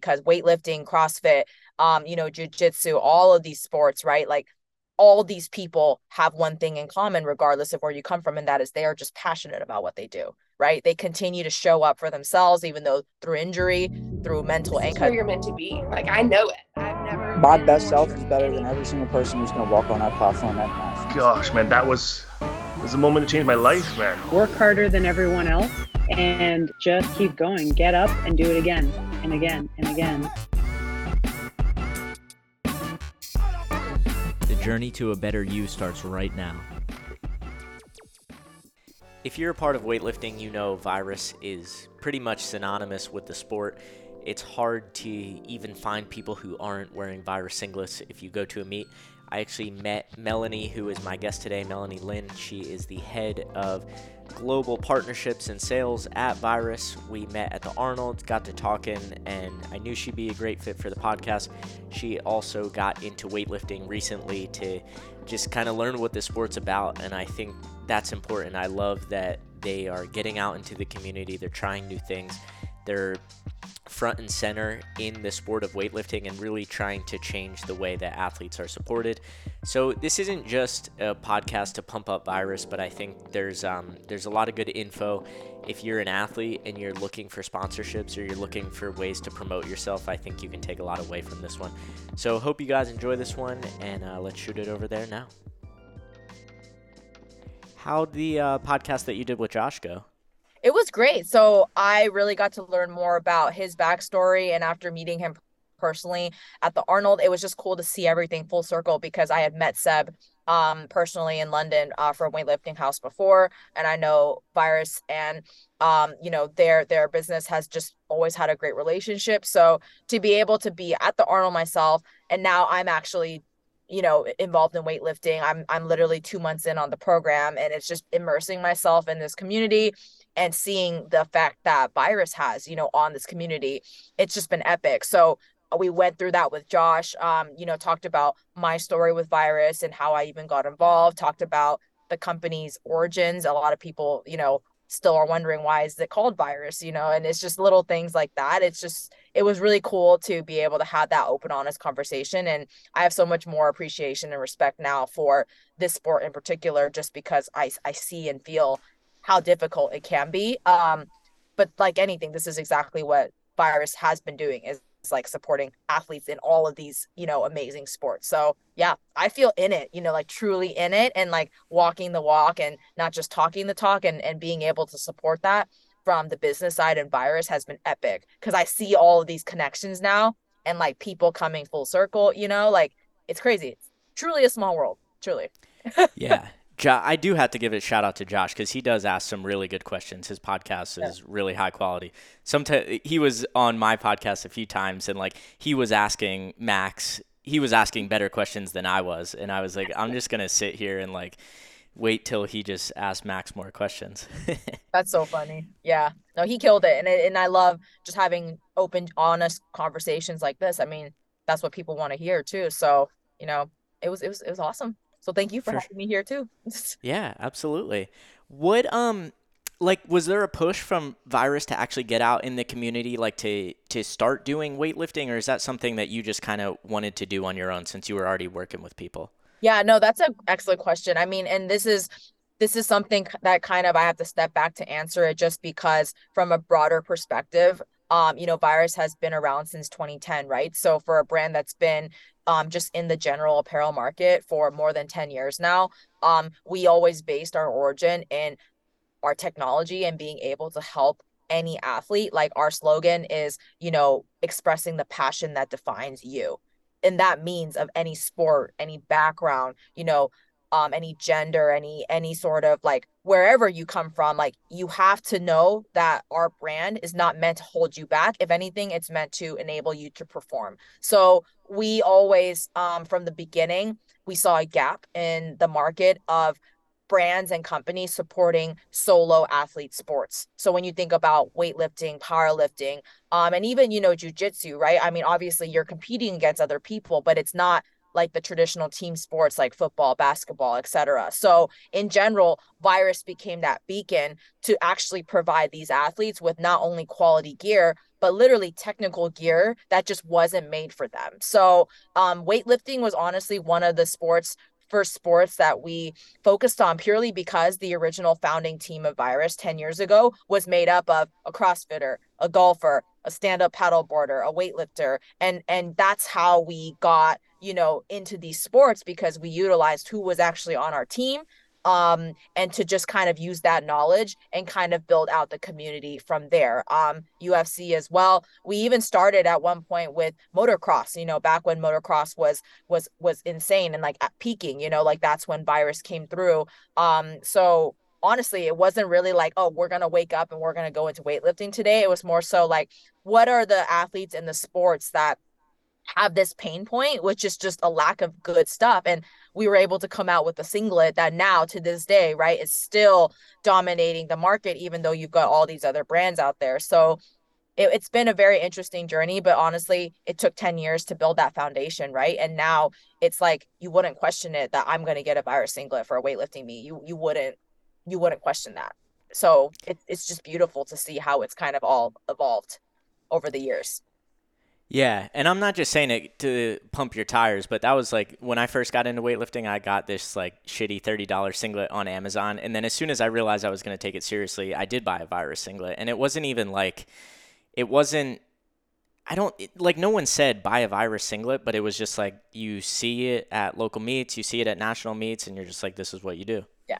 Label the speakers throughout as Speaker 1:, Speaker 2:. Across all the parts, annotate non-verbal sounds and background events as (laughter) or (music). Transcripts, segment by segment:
Speaker 1: because weightlifting, CrossFit, um, you know, jujitsu, all of these sports, right? Like all these people have one thing in common, regardless of where you come from, and that is they are just passionate about what they do, right? They continue to show up for themselves, even though through injury, through mental
Speaker 2: this where you're meant to be. Like I know it. I've
Speaker 3: never. My best self is better than every single person who's going to walk on that platform that night.
Speaker 4: Gosh, man, that was was a moment to change my life, man.
Speaker 5: Work harder than everyone else and just keep going. Get up and do it again and again and again.
Speaker 6: The journey to a better you starts right now. If you're a part of weightlifting, you know virus is pretty much synonymous with the sport. It's hard to even find people who aren't wearing virus singlets if you go to a meet. I actually met Melanie, who is my guest today, Melanie Lin. She is the head of global partnerships and sales at Virus. We met at the Arnold, got to talking, and I knew she'd be a great fit for the podcast. She also got into weightlifting recently to just kind of learn what the sport's about, and I think that's important. I love that they are getting out into the community, they're trying new things, they're front and center in the sport of weightlifting and really trying to change the way that athletes are supported. So this isn't just a podcast to pump up virus, but I think there's um, there's a lot of good info. If you're an athlete and you're looking for sponsorships or you're looking for ways to promote yourself, I think you can take a lot away from this one. So hope you guys enjoy this one, and uh, let's shoot it over there now. How'd the uh, podcast that you did with Josh go?
Speaker 1: It was great. So I really got to learn more about his backstory. And after meeting him personally at the Arnold, it was just cool to see everything full circle because I had met Seb um, personally in London uh, for weightlifting house before, and I know Virus and um, you know their their business has just always had a great relationship. So to be able to be at the Arnold myself, and now I'm actually you know involved in weightlifting. I'm I'm literally two months in on the program, and it's just immersing myself in this community and seeing the effect that virus has you know on this community it's just been epic. So uh, we went through that with josh um you know talked about my story with virus and how i even got involved talked about the company's origins. A lot of people you know still are wondering why is it called virus you know and it's just little things like that. It's just it was really cool to be able to have that open honest conversation and i have so much more appreciation and respect now for this sport in particular just because i i see and feel how difficult it can be. Um, but like anything, this is exactly what Virus has been doing is like supporting athletes in all of these, you know, amazing sports. So yeah, I feel in it, you know, like truly in it and like walking the walk and not just talking the talk and, and being able to support that from the business side and virus has been epic because I see all of these connections now and like people coming full circle, you know, like it's crazy. It's truly a small world, truly. (laughs)
Speaker 6: yeah. Jo- I do have to give a shout out to Josh because he does ask some really good questions. His podcast is yeah. really high quality. Sometimes he was on my podcast a few times, and like he was asking Max, he was asking better questions than I was, and I was like, I'm just gonna sit here and like wait till he just asks Max more questions. (laughs)
Speaker 1: That's so funny. Yeah, no, he killed it, and it, and I love just having open, honest conversations like this. I mean, that's what people want to hear too. So you know, it was it was it was awesome. So thank you for, for having me here too. (laughs)
Speaker 6: yeah, absolutely. What um like was there a push from virus to actually get out in the community like to to start doing weightlifting or is that something that you just kind of wanted to do on your own since you were already working with people?
Speaker 1: Yeah, no, that's an excellent question. I mean, and this is this is something that kind of I have to step back to answer it just because from a broader perspective, um, you know, virus has been around since 2010, right? So for a brand that's been um, just in the general apparel market for more than 10 years now, um, we always based our origin in our technology and being able to help any athlete. Like our slogan is, you know, expressing the passion that defines you. And that means of any sport, any background, you know, um any gender any any sort of like wherever you come from like you have to know that our brand is not meant to hold you back if anything it's meant to enable you to perform so we always um from the beginning we saw a gap in the market of brands and companies supporting solo athlete sports. So when you think about weightlifting, powerlifting, um, and even you know jujitsu, right? I mean, obviously you're competing against other people, but it's not like the traditional team sports like football, basketball, etc. So in general, Virus became that beacon to actually provide these athletes with not only quality gear but literally technical gear that just wasn't made for them. So, um, weightlifting was honestly one of the sports first sports that we focused on purely because the original founding team of Virus 10 years ago was made up of a CrossFitter, a golfer, a stand-up paddleboarder, a weightlifter, and and that's how we got, you know, into these sports because we utilized who was actually on our team um and to just kind of use that knowledge and kind of build out the community from there. Um UFC as well. We even started at one point with motocross you know back when motocross was was was insane and like at peaking you know like that's when virus came through. Um so honestly it wasn't really like oh we're to wake up and we're to go into weightlifting today. It was more so like what are the athletes in the sports that have this pain point, which is just a lack of good stuff. And we were able to come out with a singlet that now to this day, right, is still dominating the market, even though you've got all these other brands out there. So it, has been a very interesting journey, but honestly, it took 10 years to build that foundation, right? And now it's like you wouldn't question it that I'm gonna get a virus singlet for a weightlifting meet. You you wouldn't you wouldn't question that. So it, it's just beautiful to see how it's kind of all evolved over the years.
Speaker 6: Yeah, and I'm not just saying it to pump your tires, but that was like when I first got into weightlifting, I got this like shitty $30 singlet on Amazon, and then as soon as I realized I was going to take it seriously, I did buy a virus singlet, and it wasn't even like it wasn't I don't like no one said buy a virus singlet, but it was just like you see it at local meets, you see it at national meets and you're just like this is what you do.
Speaker 1: Yeah.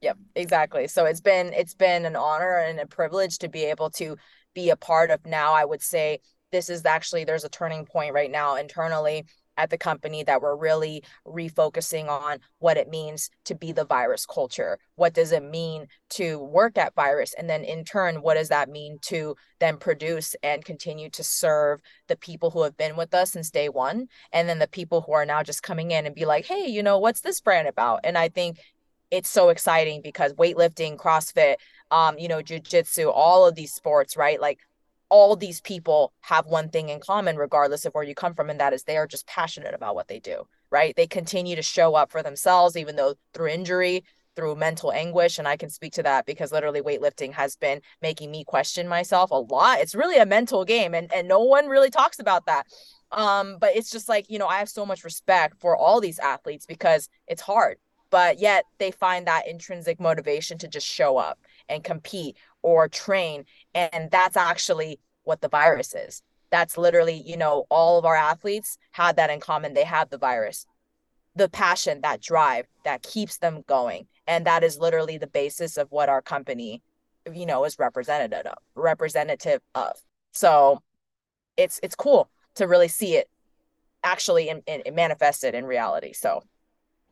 Speaker 1: Yep, exactly. So it's been it's been an honor and a privilege to be able to be a part of now I would say this is actually there's a turning point right now internally at the company that we're really refocusing on what it means to be the virus culture. What does it mean to work at virus? And then in turn, what does that mean to then produce and continue to serve the people who have been with us since day one? And then the people who are now just coming in and be like, hey, you know, what's this brand about? And I think it's so exciting because weightlifting, CrossFit, um, you know, jujitsu, all of these sports, right? Like all these people have one thing in common, regardless of where you come from, and that is they are just passionate about what they do, right? They continue to show up for themselves, even though through injury, through mental anguish. And I can speak to that because literally weightlifting has been making me question myself a lot. It's really a mental game, and, and no one really talks about that. Um, but it's just like, you know, I have so much respect for all these athletes because it's hard, but yet they find that intrinsic motivation to just show up and compete or train. And that's actually what the virus is. That's literally, you know, all of our athletes had that in common. They have the virus, the passion, that drive that keeps them going. And that is literally the basis of what our company, you know, is representative of, representative of. So it's it's cool to really see it actually in, in, in manifested in reality. So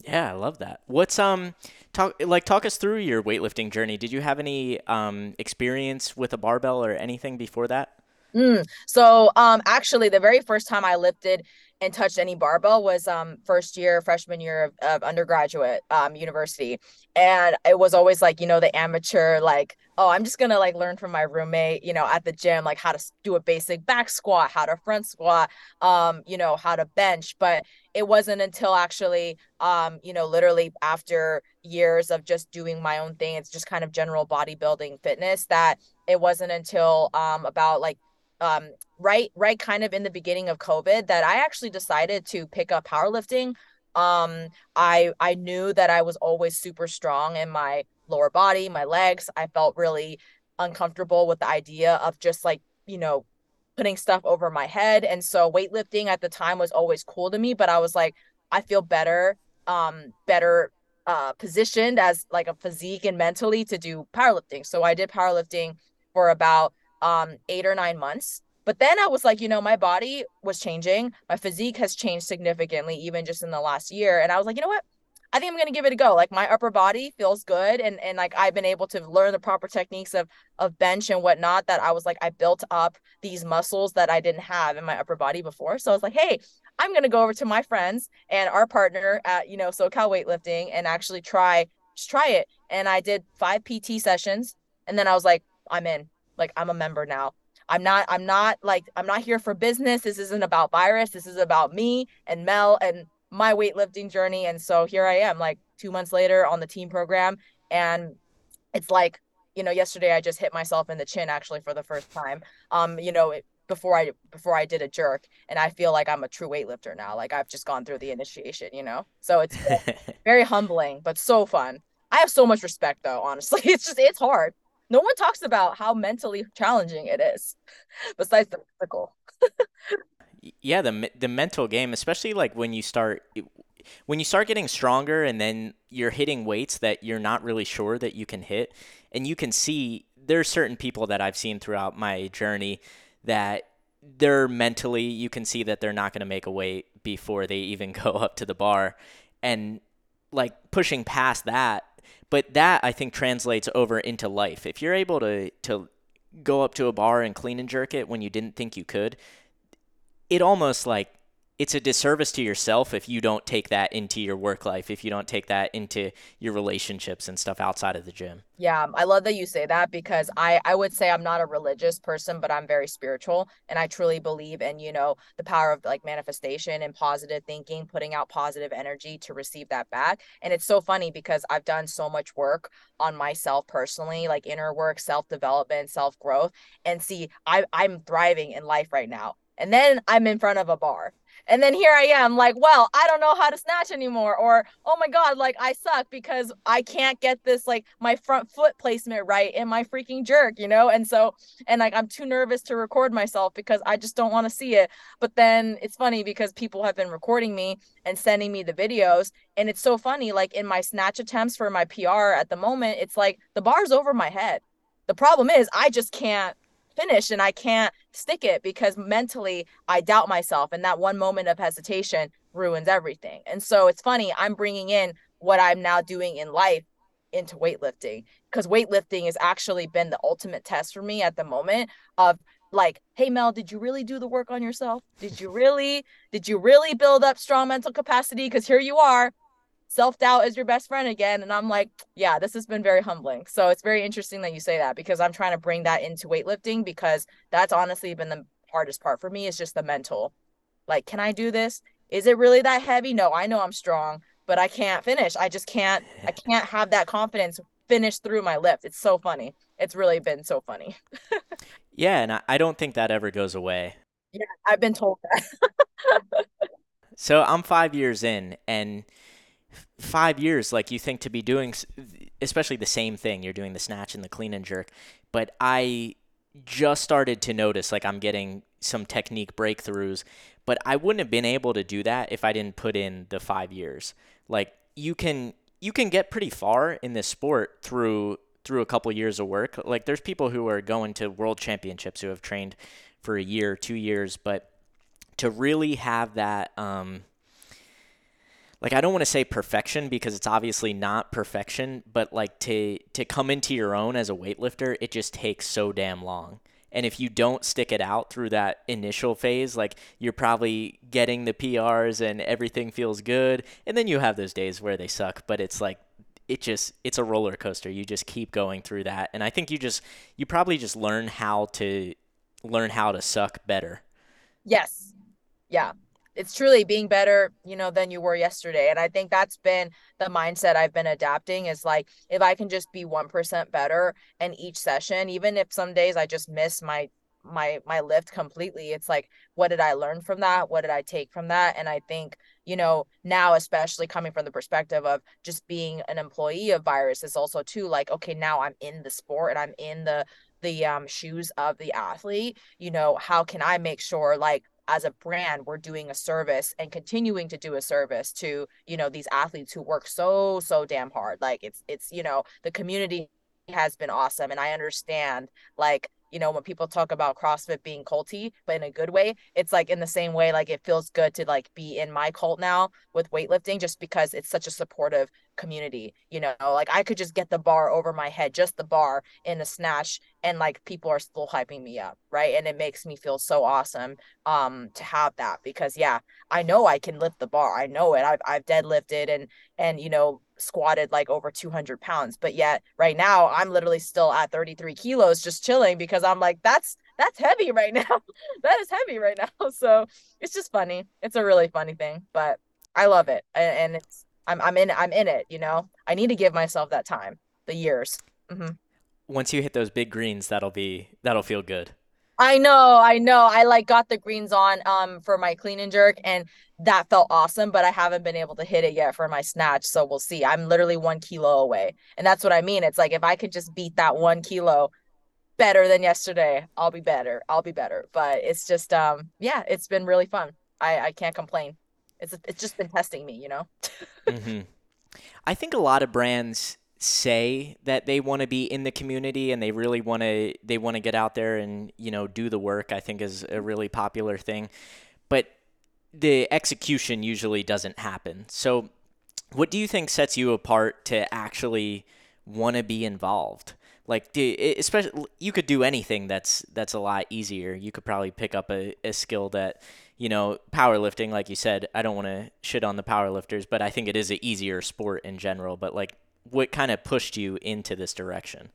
Speaker 6: yeah, I love that. What's um talk like talk us through your weightlifting journey. Did you have any um experience with a barbell or anything before that?
Speaker 1: Mm. So um actually the very first time I lifted and touched any barbell was um first year freshman year of, of undergraduate um university and it was always like you know the amateur like oh i'm just gonna like learn from my roommate you know at the gym like how to do a basic back squat how to front squat um you know how to bench but it wasn't until actually um you know literally after years of just doing my own thing it's just kind of general bodybuilding fitness that it wasn't until um about like um, right right kind of in the beginning of covid that i actually decided to pick up powerlifting. Um i i knew that i was always super strong in my lower body my legs i felt really uncomfortable with the idea of just like you know putting stuff over my head. And so weightlifting at the time was always cool to me but i was like i feel better um better uh positioned as like a physique and mentally to do powerlifting. So i did powerlifting for about um eight or nine months. But then i was like you know my body was changing. My physique has changed significantly even just in the last year. And i was like you know what i think i'm to give it a go like my upper body feels good and and like i've been able to learn the proper techniques of of bench and whatnot that i was like i built up these muscles that i didn't have in my upper body before so i was like hey i'm to go over to my friends and our partner at you know socal weightlifting and actually try just try it and i did five pt sessions and then i was like i'm in like I'm a member now. I'm not I'm not like I'm not here for business. This isn't about virus. This is about me and Mel and my weightlifting journey. And so here I am like 2 months later on the team program and it's like you know, yesterday I just hit myself in the chin actually for the first time. Um, you know, it, before I before I did a jerk, and I feel like I'm a true weightlifter now. Like I've just gone through the initiation, you know. So it's (laughs) very humbling, but so fun. I have so much respect though, honestly. (laughs) It's just it's hard. No one talks about how mentally challenging it is, (laughs) besides the physical.
Speaker 6: Yeah, the the mental game, especially like when you start when you start getting stronger and then you're hitting weights that you're not really sure that you can hit and you can see there's certain people that I've seen throughout my journey that they're mentally you can see that they're not going to make a weight before they even (laughs) go up to the bar and like pushing past that but that I think translates over into life. If you're able to to go up to a bar and clean and jerk it when you didn't think you could it almost like it's a disservice to yourself if you don't take that into your work life, if you don't take that into your relationships and stuff outside of the gym.
Speaker 1: Yeah, um, I love that you say that because I I would say I'm not a religious person, but I'm very spiritual and I truly believe in, you know, the power of like manifestation and positive thinking, putting out positive energy to receive that back. And it's so funny because I've done so much work on myself personally, like inner work, self-development, self-growth, and see I I'm thriving in life right now. And then I'm in front of a bar and then here I am, like, well, I don't know how to snatch anymore. Or, oh my God, like I suck because I can't get this, like, my front foot placement right in my freaking jerk, you know? And so, and like, I'm too nervous to record myself because I just don't want to see it. But then it's funny because people have been recording me and sending me the videos. And it's so funny, like, in my snatch attempts for my PR at the moment, it's like the bar's over my head. The problem is, I just can't finish and I can't stick it because mentally I doubt myself. And that one moment of hesitation ruins everything. And so it's funny, I'm bringing in what I'm now doing in life into weightlifting because weightlifting has actually been the ultimate test for me at the moment of like hey mel did you really do the work on yourself did you really did you really build up strong mental capacity because here you are self doubt is your best friend again. And I'm like, yeah, this has been very humbling. So it's very interesting that you say that because I'm trying to bring that into weightlifting because that's honestly been the hardest part for me is just the mental. Like, can I do this? Is it really that heavy? No, I know I'm strong, but I can't finish. I just can't, I (laughs) can't have that confidence finish through my lift. It's so funny. It's really been so funny.
Speaker 6: yeah. And I don't think that ever goes away.
Speaker 1: Yeah, I've been told that. (laughs)
Speaker 6: so I'm five years in and five years, like you think to be doing, especially the same thing. You're doing the snatch and the clean and jerk, but I just started to notice like I'm getting some technique breakthroughs, but I wouldn't have been able to do that if I didn't put in the five years. Like you can you can get pretty far in this sport through through a couple years of work. Like there's people who are going to world championships who have trained for a year, two years, but to really have that um, like I don't want to say perfection because it's obviously not perfection, but like to to come into your own as a weightlifter, it just takes so damn long. And if you don't stick it out through that initial phase, like you're probably getting the PRs and everything feels good, and then you have those days where they suck, but it's like it just it's a roller coaster. You just keep going through that. And I think you just you probably just learn how to learn how to suck better.
Speaker 1: Yes. Yeah it's truly being better you know than you were yesterday. And i think that's been the mindset i've been adapting is like if i can just be 1% better in each session even if some days i just miss my my my lift completely it's like what did i learn from that? What did i take from that? And i think you know now especially coming from the perspective of just being an employee of virus is also too like okay now i'm in the sport and i'm in the the um shoes of the athlete you know how can i make sure like as a brand we're doing a service and continuing to do a service to you know these athletes who work so so damn hard. Like it's it's you know the community has been awesome and i understand like you know when people talk about crossfit being culty but in a good way it's like in the same way like it feels good to like be in my cult now with weightlifting just because it's such a supportive community you know? Like i could just get the bar over my head just the bar in a snatch and like people are still hyping me up right? And it makes me feel so awesome um to have that because yeah i know i can lift the bar. I know it. I've, I've deadlifted and and you know squatted like over 200 pounds but yet right now i'm literally still at 33 kilos just chilling because i'm like that's that's heavy right (laughs) now that is heavy right now (laughs) so it's just funny it's a really funny thing but i love it and, it's i'm i'm in i'm in it you know i need to give myself that time the years mm-hmm.
Speaker 6: once you hit those big greens, that'll be that'll feel good.
Speaker 1: I know, I know. I like got the greens on um for my clean and jerk and that felt awesome, but I haven't been able to hit it yet for my snatch. So we'll see. I'm literally one kilo away. And that's what I mean. It's like if I could just beat that one kilo better than yesterday, I'll be better. I'll be better. But it's just um yeah, it's been really fun. I, I can't complain. It's it's just been testing me, you know? (laughs)
Speaker 6: mm-hmm. I think a lot of brands say that they want to be in the community and they really want to they want to get out there and you know do the work i think is a really popular thing the execution usually doesn't happen so what do you think sets you apart to actually want to be involved like do, especially you could do anything that's that's a lot easier you could probably pick up a, a skill that you know powerlifting like you said i don't want to shit on the powerlifters but i think it is an easier sport in general but like what kind of pushed you into this direction?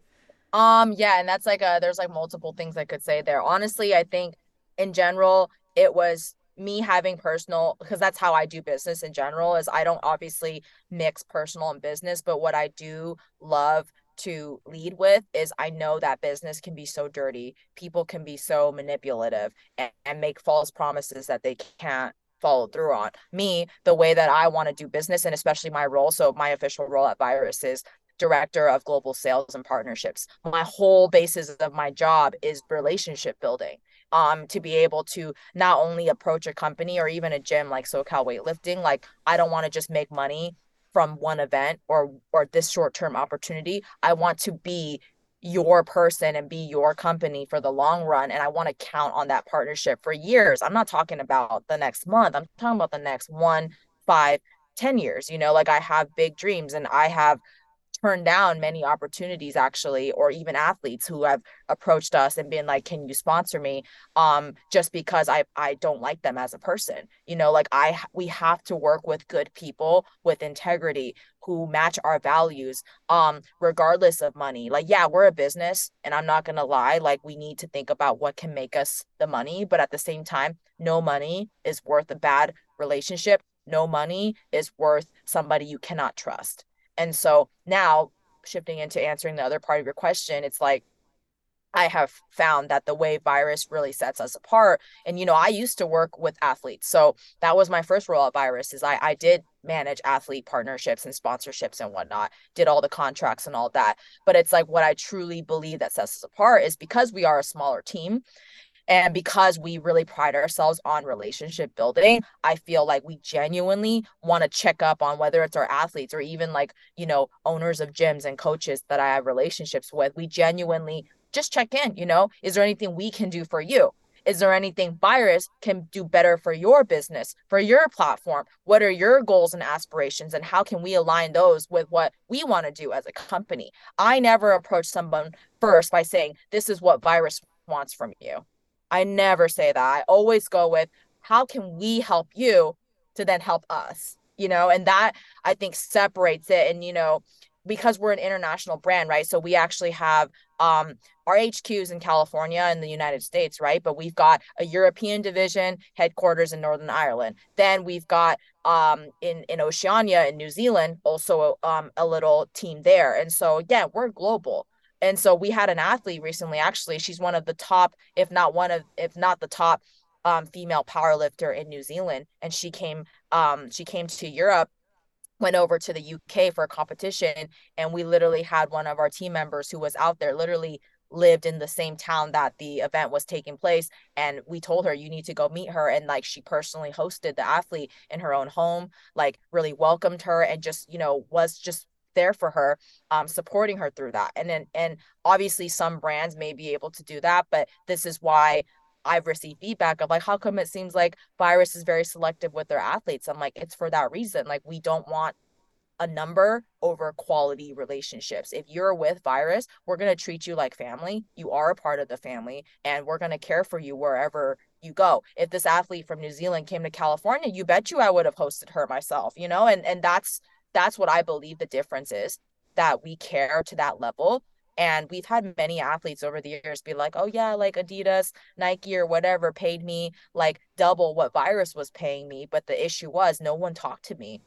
Speaker 1: Um, yeah, and that's like a there's like multiple things I could say there. Honestly, I think in general, it was me having personal because that's how I do business in general is I don't obviously mix personal and business, but what I do love to lead with is I know that business can be so dirty. People can be so manipulative and, and make false promises that they can't follow through on. Me, the way that I want to do business and especially my role, so my official role at Virus is director of global sales and partnerships. My whole basis of my job is relationship building. Um, to be able to not only approach a company or even a gym like SoCal weightlifting, like I don't want to just make money from one event or or this short-term opportunity. I want to be your person and be your company for the long run and i want to count on that partnership for years. I'm not talking about the next month. I'm talking about the next one five ten years you know? Like i have big dreams and i have turned down many opportunities actually or even athletes who have approached us and been like can you sponsor me? Um just because i i don't like them as a person you know like i we have to work with good people with integrity who match our values um regardless of money. Like yeah we're a business and i'm not going to lie like we need to think about what can make us the money but at the same time no money is worth a bad relationship. No money is worth somebody you cannot trust and so now shifting into answering the other part of your question, it's like I have found that the way virus really sets us apart. And you know, I used to work with athletes. So that was my first role at virus is I I did manage athlete partnerships and sponsorships and whatnot, did all the contracts and all that. But it's like what I truly believe that sets us apart is because we are a smaller team and because we really pride ourselves on relationship building, I feel like we genuinely want to check up on whether it's our athletes or even like, you know, owners of gyms and coaches that I have relationships with. We genuinely just check in, you know, is there anything we can do for you? Is there anything Virus can do better for your business, for your platform? What are your goals and aspirations, and how can we align those with what we want to do as a company? I never approach someone first by saying, This is what Virus wants from you. I never say that. I always go with how can we help you to then help us, you know, and that I think separates it. And, you know, because we're an international brand, right? So we actually have um, our HQs in California and the United States, right? But we've got a European division headquarters in Northern Ireland. Then we've got um, in in Oceania in New Zealand also um, a little team there. And so again, we're global. And so we had an athlete recently, actually, she's one of the top, if not one of, if not the top um, female powerlifter in New Zealand. And she came, um, she came to Europe went over to the UK for a competition. And we literally had one of our team members who was out there literally lived in the same town that the event was taking place. And we told her you need to go meet her. And like she personally hosted the athlete in her own home like really welcomed her and just you know was just there for her um, supporting her through that and then and obviously some brands may be able to do that but this is why I've received feedback of like, how come it seems like Virus is very selective with their athletes? I'm like, it's for that reason. Like, we don't want a number over quality relationships. If you're with Virus, we're going to treat you like family. You are a part of the family, and we're going to care for you wherever you go. If this athlete from New Zealand came to California, you bet you I would have hosted her myself, you know? And and that's that's what I believe the difference is that we care to that level. And we've had many athletes over the years be like, oh, yeah, like Adidas, Nike, or whatever paid me like double what Virus was paying me. But the issue was no one talked to me.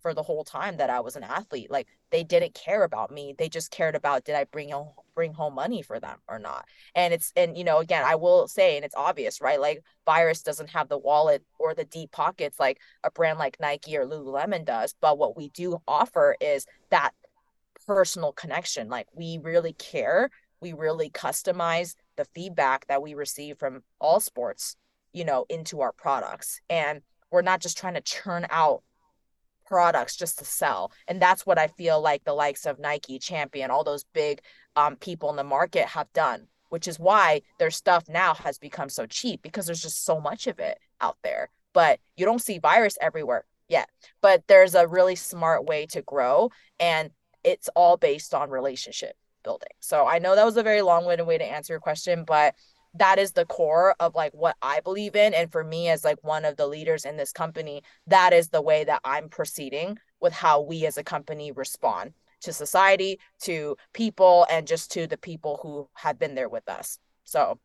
Speaker 1: For the whole time that I was an athlete. Like they didn't care about me. They just cared about did I bring home bring home money for them or not. And it's and you know, again, I will say, and it's obvious, right? Like Virus doesn't have the wallet or the deep pockets like a brand like Nike or Lululemon does. But what we do offer is that personal connection. Like we really care. We really customize the feedback that we receive from all sports, you know, into our products. And we're not just trying to churn out products just to sell. And that's what I feel like the likes of Nike, Champion, all those big um, people in the market have done, which is why their stuff now has become so cheap because there's just so much of it out there. But you don't see virus everywhere yet. But there's a really smart way to grow, and it's all based on relationship building. So I know that was a very long-winded way to answer your question, but that is the core of like what I believe in. And for me, as like one of the leaders in this company, that is the way that I'm proceeding with how we as a company respond to society, to people, and just to the people who have been there with us. So,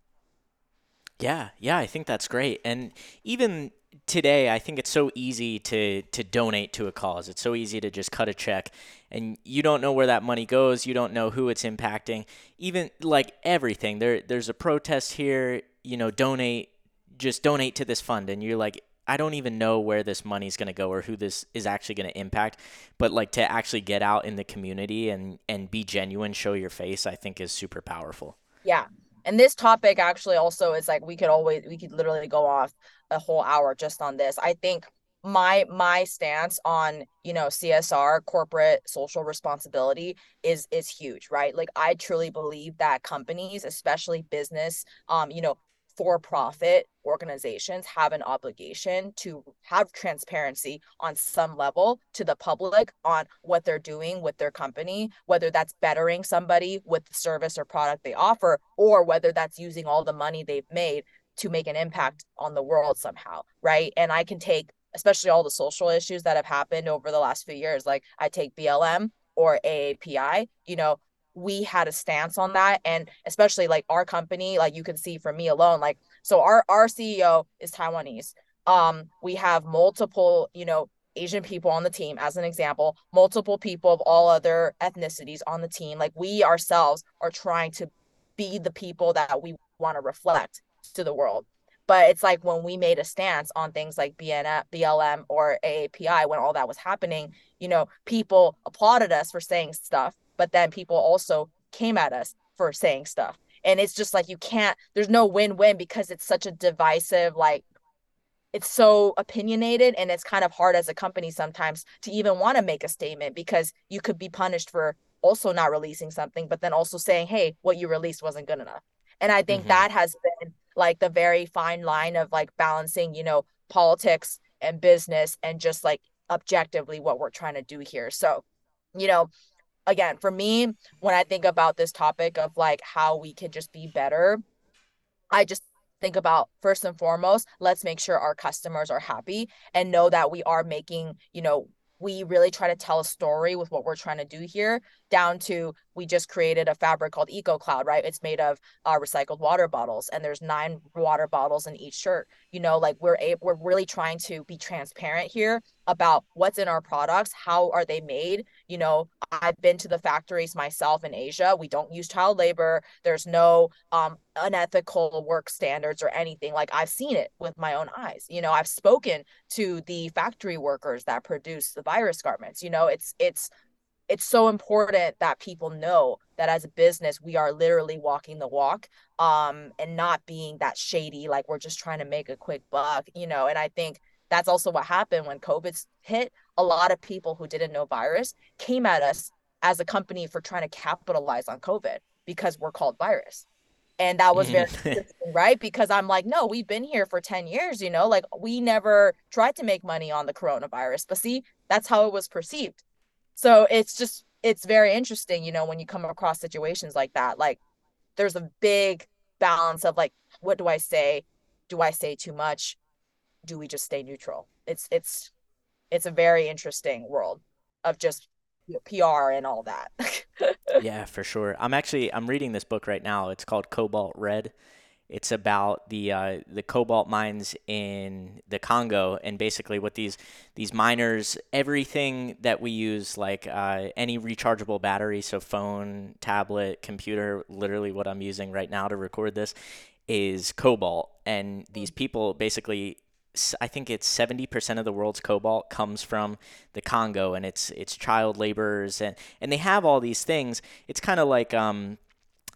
Speaker 6: yeah, yeah, I think that's great. And even today i think it's so easy to to donate to a cause. It's so easy to just cut a check and you don't know where that money goes. You don't know who it's impacting. Even like everything. There there's a protest here. You know donate just donate to this fund. And you're like I don't even know where this money's going to go or who this is actually going to impact. But like to actually get out in the community and and be genuine show your face I think is super powerful.
Speaker 1: Yeah. And this topic actually also is like we could always we could literally go off a whole hour just on this. I think my my stance on you know csr corporate social responsibility is is huge right? Like i truly believe that companies especially business um you know for profit organizations have an obligation to have transparency on some level to the public on what they're doing with their company, whether that's bettering somebody with the service or product they offer, or whether that's using all the money they've made to make an impact on the world somehow. Right. And I can take, especially all the social issues that have happened over the last few years, like I take BLM or AAPI, you know, we had a stance on that and especially like our company like you can see from me alone like so our our ceo is taiwanese um we have multiple you know asian people on the team as an example multiple people of all other ethnicities on the team like we ourselves are trying to be the people that we want to reflect to the world. But it's like when we made a stance on things like BNF, BLM or AAPI when all that was happening, you know, people applauded us for saying stuff but then people also came at us for saying stuff. And it's just like you can't there's no win-win because it's such a divisive like it's so opinionated and it's kind of hard as a company sometimes to even want to make a statement because you could be punished for also not releasing something but then also saying hey what you released wasn't good enough. And i think mm-hmm. that has been like the very fine line of like balancing you know politics and business and just like objectively what we're trying to do here. So you know again, for me, when I think about this topic of like how we can just be better, I just think about first and foremost, let's make sure our customers are happy and know that we are making, you know, we really try to tell a story with what we're trying to do here down to we just created a fabric called eco cloud right? It's made of uh, recycled water bottles and there's nine water bottles in each shirt. You know like we're a- we're really trying to be transparent here about what's in our products how are they made? You know i've been to the factories myself in asia. We don't use child labor. There's no um, unethical work standards or anything. Like i've seen it with my own eyes. You know i've spoken to the factory workers that produce the virus garments. You know it's it's it's so important that people know that as a business we are literally walking the walk um and not being that shady like we're just trying to make a quick buck you know and i think that's also what happened when covid hit. A lot of people who didn't know virus came at us as a company for trying to capitalize on covid because we're called virus. And that was very mm-hmm. (laughs) right? Because i'm like no we've been here for 10 years you know like we never tried to make money on the coronavirus. But see that's how it was perceived so it's just it's very interesting, you know, when you come across situations like that. Like there's a big balance of like, what do I say? Do I say too much? Do we just stay neutral? It's it's it's a very interesting world of just PR and all that. (laughs)
Speaker 6: yeah, for sure. I'm actually I'm reading this book right now. It's called Cobalt Red, It's about the uh, the cobalt mines in the Congo, and basically what these these miners, everything that we use, like uh, any rechargeable battery, so phone, tablet, computer, literally what I'm using right now to record this, is cobalt, and these people basically I think it's 70% of the world's cobalt comes from the Congo and it's it's child laborers and and they have all these things. It's kind of like um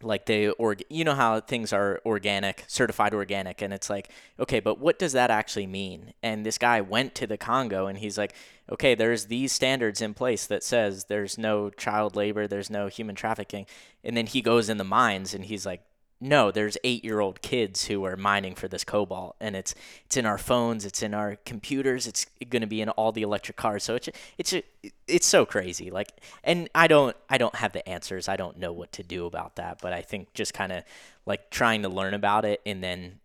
Speaker 6: like they org you know how things are organic, certified organic and it's like, okay, but what does that actually mean? And this guy went to the Congo and he's like, okay, there's these standards in place that says there's no child labor, there's no human trafficking. And then he goes in the mines and he's like, no, there's eight year old kids who are mining for this cobalt, and it's it's in our phones, it's in our computers, it's going to be in all the electric cars. So it's it's it's so crazy. Like, and I don't I don't have the answers. I don't know what to do about that. But I think just kind of like trying to learn about it and then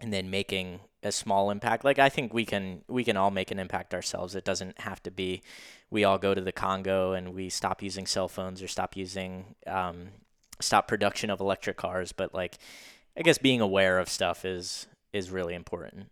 Speaker 6: and then making a small impact. Like I think we can we can all make an impact ourselves. It doesn't have to be we all go to the Congo and we stop using cell phones or stop using um, stop production of electric cars, but like I guess being aware of stuff is is really important.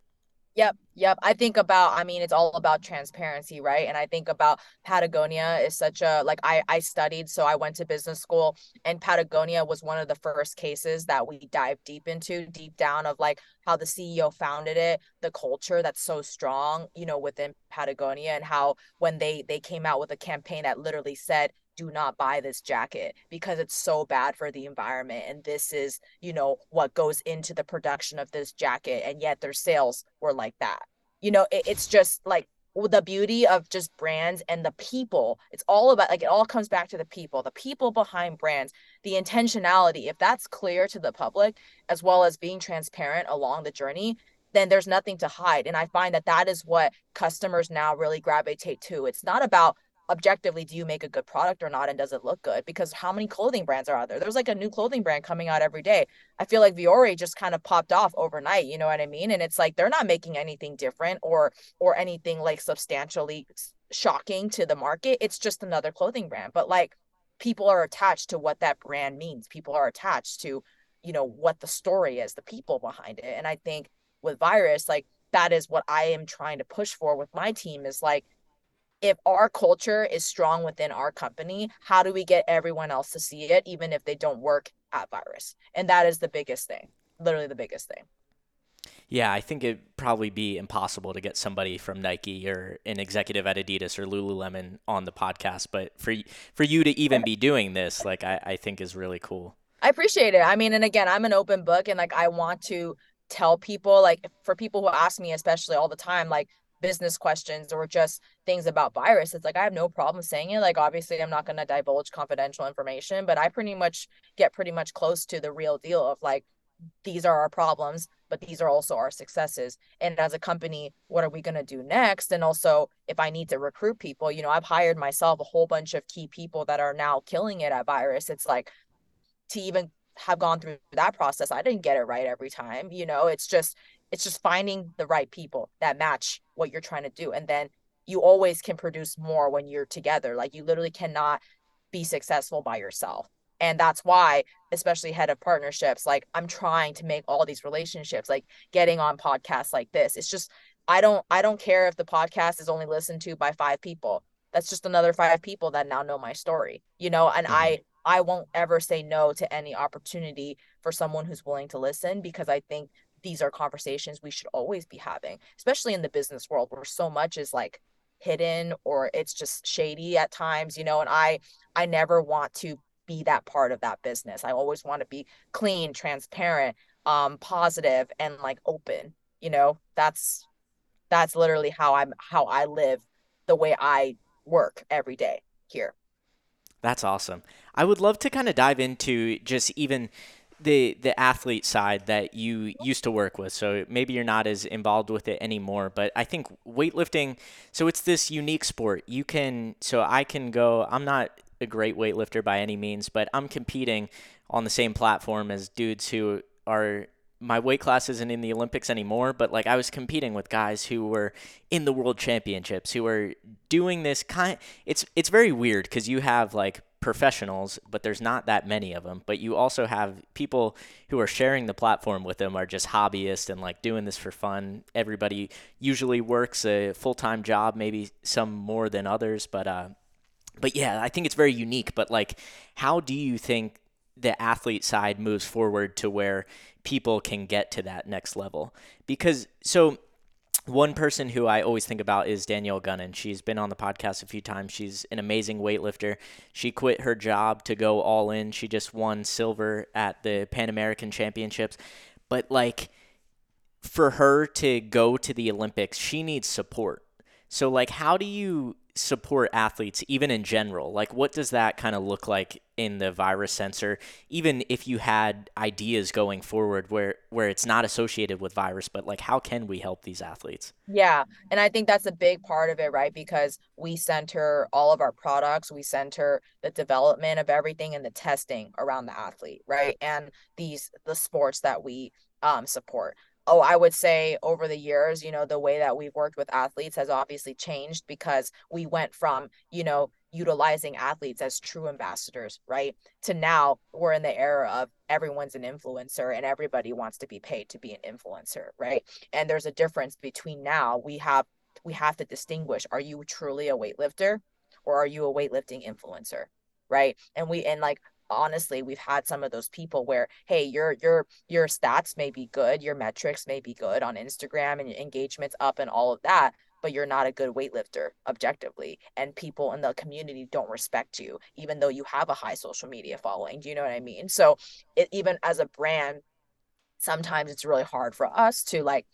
Speaker 1: Yep, yep. I think about I mean it's all about transparency, right? And I think about Patagonia is such a like I I studied so I went to business school and Patagonia was one of the first cases that we dive deep into deep down of like how the CEO founded it, the culture that's so strong, you know, within Patagonia and how when they they came out with a campaign that literally said do not buy this jacket because it's so bad for the environment and this is you know what goes into the production of this jacket and yet their sales were like that. You know it, it's just like the beauty of just brands and the people it's all about like it all comes back to the people the people behind brands the intentionality. If that's clear to the public as well as being transparent along the journey then there's nothing to hide and i find that that is what customers now really gravitate to. It's not about objectively do you make a good product or not and does it look good? Because how many clothing brands are out there? There's like a new clothing brand coming out every day. I feel like Vuori just kind of popped off overnight you know what i mean? And it's like they're not making anything different or or anything like substantially shocking to the market. It's just another clothing brand. But like people are attached to what that brand means. People are attached to you know what the story is the people behind it. And i think with virus like that is what i am trying to push for with my team is like if our culture is strong within our company, how do we get everyone else to see it, even if they don't work at Virus? And that is the biggest thing, literally the biggest thing.
Speaker 6: Yeah, I think it'd probably be impossible to get somebody from Nike or an executive at Adidas or Lululemon on the podcast. But for for you to even be doing this, like I, I think is really cool.
Speaker 1: I appreciate it. I mean, and again, I'm an open book and like I want to tell people, like for people who ask me, especially all the time, like business questions or just things about virus it's like i have no problem saying it like obviously i'm not going to divulge confidential information but i pretty much get pretty much close to the real deal of like these are our problems but these are also our successes and as a company what are we going to do next? And also if i need to recruit people you know i've hired myself a whole bunch of key people that are now killing it at virus it's like to even have gone through that process i didn't get it right every time you know it's just it's just finding the right people that match what you're trying to do and then you always can produce more when you're together like you literally cannot be successful by yourself. And that's why especially head of partnerships like i'm trying to make all these relationships like getting on podcasts like this. It's just i don't i don't care if the podcast is only listened to by five people. That's just another five people that now know my story you know? And mm-hmm. i i won't ever say no to any opportunity for someone who's willing to listen because i think these are conversations we should always be having, especially in the business world where so much is like hidden or it's just shady at times, you know, and I I never want to be that part of that business. I always want to be clean, transparent, um positive and like open, you know. That's that's literally how I'm how I live the way I work every day here.
Speaker 6: That's awesome. I would love to kind of dive into just even the the athlete side that you used to work with. So maybe you're not as involved with it anymore, but I think weightlifting so it's this unique sport. You can so I can go I'm not a great weightlifter by any means, but I'm competing on the same platform as dudes who are my weight class isn't in the Olympics anymore, but like I was competing with guys who were in the world championships, who were doing this kind it's it's very weird cuz you have like professionals, but there's not that many of them. But you also have people who are sharing the platform with them are just hobbyists and like doing this for fun. Everybody usually works a full time job, maybe some more than others, but uh, but yeah, I think it's very unique. But like, how do you think the athlete side moves forward to where people can get to that next level? Because so one person who I always think about is Danielle Gunnin. She's been on the podcast a few times. She's an amazing weightlifter. She quit her job to go all in. She just won silver at the Pan American Championships. But like for her to go to the Olympics, she needs support. So like how do you support athletes even in general? Like what does that kind of look like in the virus sensor even if you had ideas going forward where where it's not associated with virus but like how can we help these athletes?
Speaker 1: Yeah and i think that's a big part of it right? Because we center all of our products we center the development of everything and the testing around the athlete right? And these the sports that we um, support oh, I would say over the years, you know, the way that we've worked with athletes has obviously changed because we went from, you know, utilizing athletes as true ambassadors, right? To now we're in the era of everyone's an influencer and everybody wants to be paid to be an influencer, right? And there's a difference between now we have we have to distinguish are you truly a weightlifter or are you a weightlifting influencer? Right. And we and like honestly we've had some of those people where hey your your your stats may be good your metrics may be good on instagram and your engagements up and all of that but you're not a good weightlifter objectively and people in the community don't respect you even though you have a high social media following do you know what i mean? So it, even as a brand sometimes it's really hard for us to like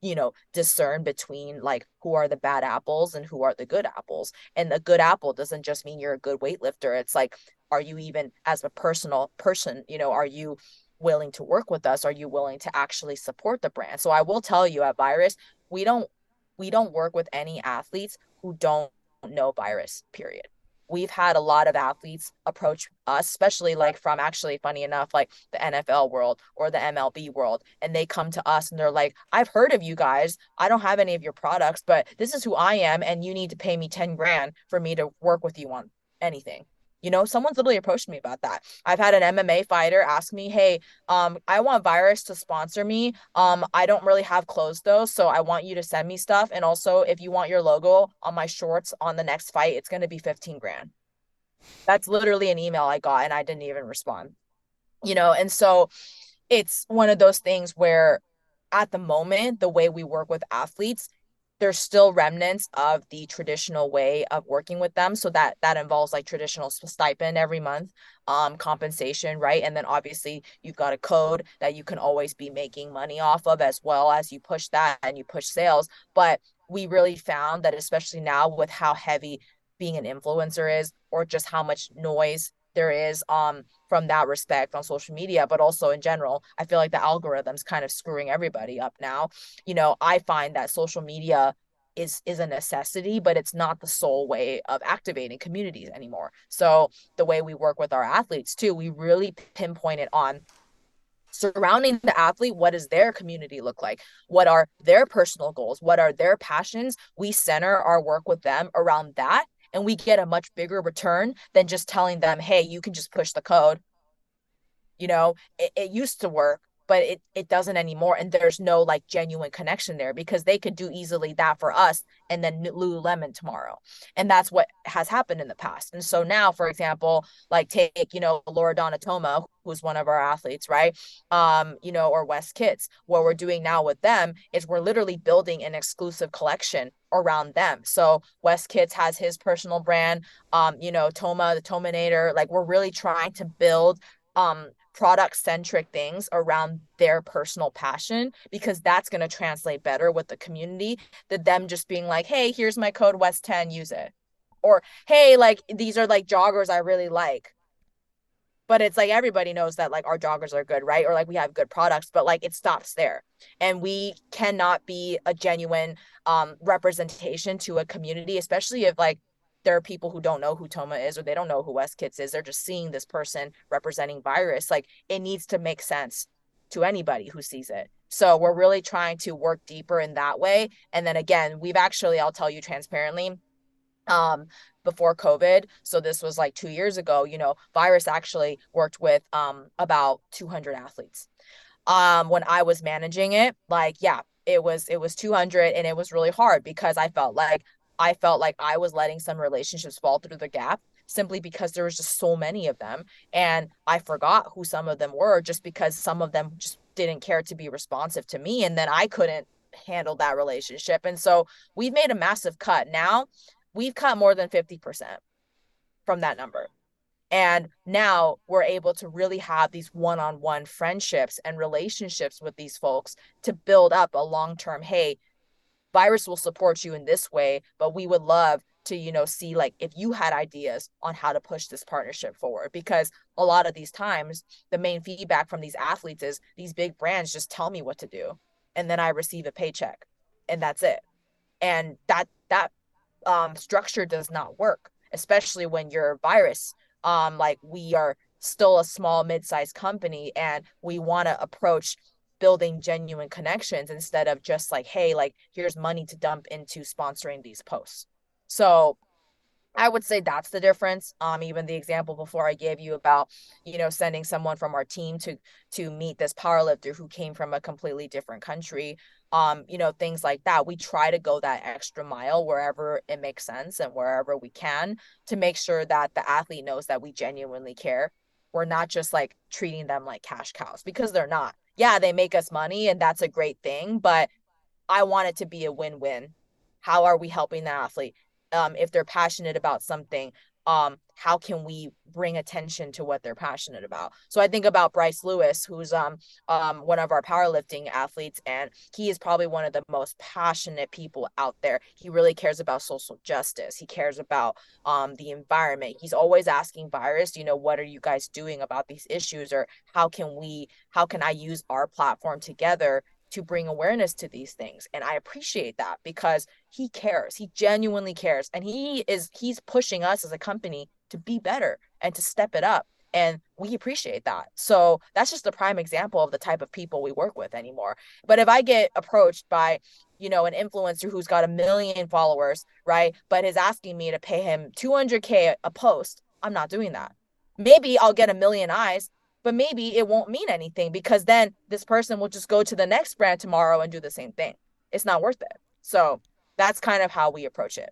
Speaker 1: you know discern between like who are the bad apples and who are the good apples. And the good apple doesn't just mean you're a good weightlifter. It's like are you even as a personal person you know are you willing to work with us? Are you willing to actually support the brand? So i will tell you at virus we don't we don't work with any athletes who don't know virus period we've had a lot of athletes approach us, especially like from actually funny enough, like the NFL world or the MLB world. And they come to us and they're like, I've heard of you guys. I don't have any of your products, but this is who I am. And you need to pay me 10 grand for me to work with you on anything. You know, someone's literally approached me about that. I've had an MMA fighter ask me, "Hey, um, I want Virus to sponsor me. Um, I don't really have clothes though, so I want you to send me stuff. And also, if you want your logo on my shorts on the next fight, it's going to be 15 grand." That's literally an email I got and I didn't even respond. You know, and so it's one of those things where at the moment, the way we work with athletes, there's still remnants of the traditional way of working with them. So that that involves like traditional stipend every month um compensation right? And then obviously you've got a code that you can always be making money off of as well as you push that and you push sales. But we really found that especially now with how heavy being an influencer is or just how much noise there is um from that respect on social media but also in general i feel like the algorithms kind of screwing everybody up now. You know i find that social media is is a necessity but it's not the sole way of activating communities anymore. So the way we work with our athletes too we really pinpoint it on surrounding the athlete what does their community look like? What are their personal goals? What are their passions? We center our work with them around that and we get a much bigger return than just telling them, hey, you can just push the code. You know, it, it used to work, but it, it doesn't anymore. And there's no like genuine connection there because they could do easily that for us and then Lululemon tomorrow. And that's what has happened in the past. And so now, for example, like take, you know, laura donatoma who's one of our athletes, right? Um, you know, or Wes Kitts. What we're doing now with them is we're literally building an exclusive collection around them. So Wes Kitts has his personal brand, um, you know, Toma, the Tominator. Like we're really trying to build um product centric things around their personal passion because that's going to translate better with the community than them just being like hey here's my code west 10 use it. Or hey like these are like joggers i really like. But it's like everybody knows that like our joggers are good right? Or like we have good products but like it stops there. And we cannot be a genuine um representation to a community especially if like there are people who don't know who Toma is or they don't know who Wes Kitts is. They're just seeing this person representing virus. Like it needs to make sense to anybody who sees it. So we're really trying to work deeper in that way. And then again, we've actually, I'll tell you transparently, um before covid so this was like 2 years ago you know virus actually worked with um about 200 athletes um when i was managing it like yeah it was it was 200 and it was really hard because i felt like i felt like i was letting some relationships fall through the gap simply because there was just so many of them and i forgot who some of them were just because some of them just didn't care to be responsive to me and then i couldn't handle that relationship and so we've made a massive cut now we've cut more than 50% from that number. And now we're able to really have these one on one friendships and relationships with these folks to build up a long term, hey, virus will support you in this way, but we would love to, you know, see like if you had ideas on how to push this partnership forward. Because a lot of these times, the main feedback from these athletes is these big brands just tell me what to do. And then I receive a paycheck and that's it. And that, that um, structure does not work, especially when you're a virus. Um, like we are still a small mid-sized company and we want to approach building genuine connections instead of just like hey like here's money to dump into sponsoring these posts so I would say that's the difference. Um, even the example before I gave you about, you know, sending someone from our team to to meet this powerlifter who came from a completely different country. Um, you know, things like that. We try to go that extra mile wherever it makes sense and wherever we can to make sure that the athlete knows that we genuinely care. We're not just like treating them like cash cows because they're not. Yeah, they make us money and that's a great thing, but I want it to be a win-win. How are we helping the athlete? um, if they're passionate about something um, how can we bring attention to what they're passionate about? So I think about Bryce Lewis, who's um, um, one of our powerlifting athletes, and he is probably one of the most passionate people out there. He really cares about social justice. He cares about um, the environment. He's always asking Virus, you know, what are you guys doing about these issues, or how can we, how can I use our platform together to bring awareness to these things and i appreciate that because he cares. He genuinely cares and he is he's pushing us as a company to be better and to step it up and we appreciate that. So that's just a prime example of the type of people we work with anymore. But if i get approached by you know an influencer who's got a million followers right but is asking me to pay him 200k a post i'm not doing that. Maybe i'll get a million eyes but maybe it won't mean anything because then this person will just go to the next brand tomorrow and do the same thing. It's not worth it. So that's kind of how we approach it.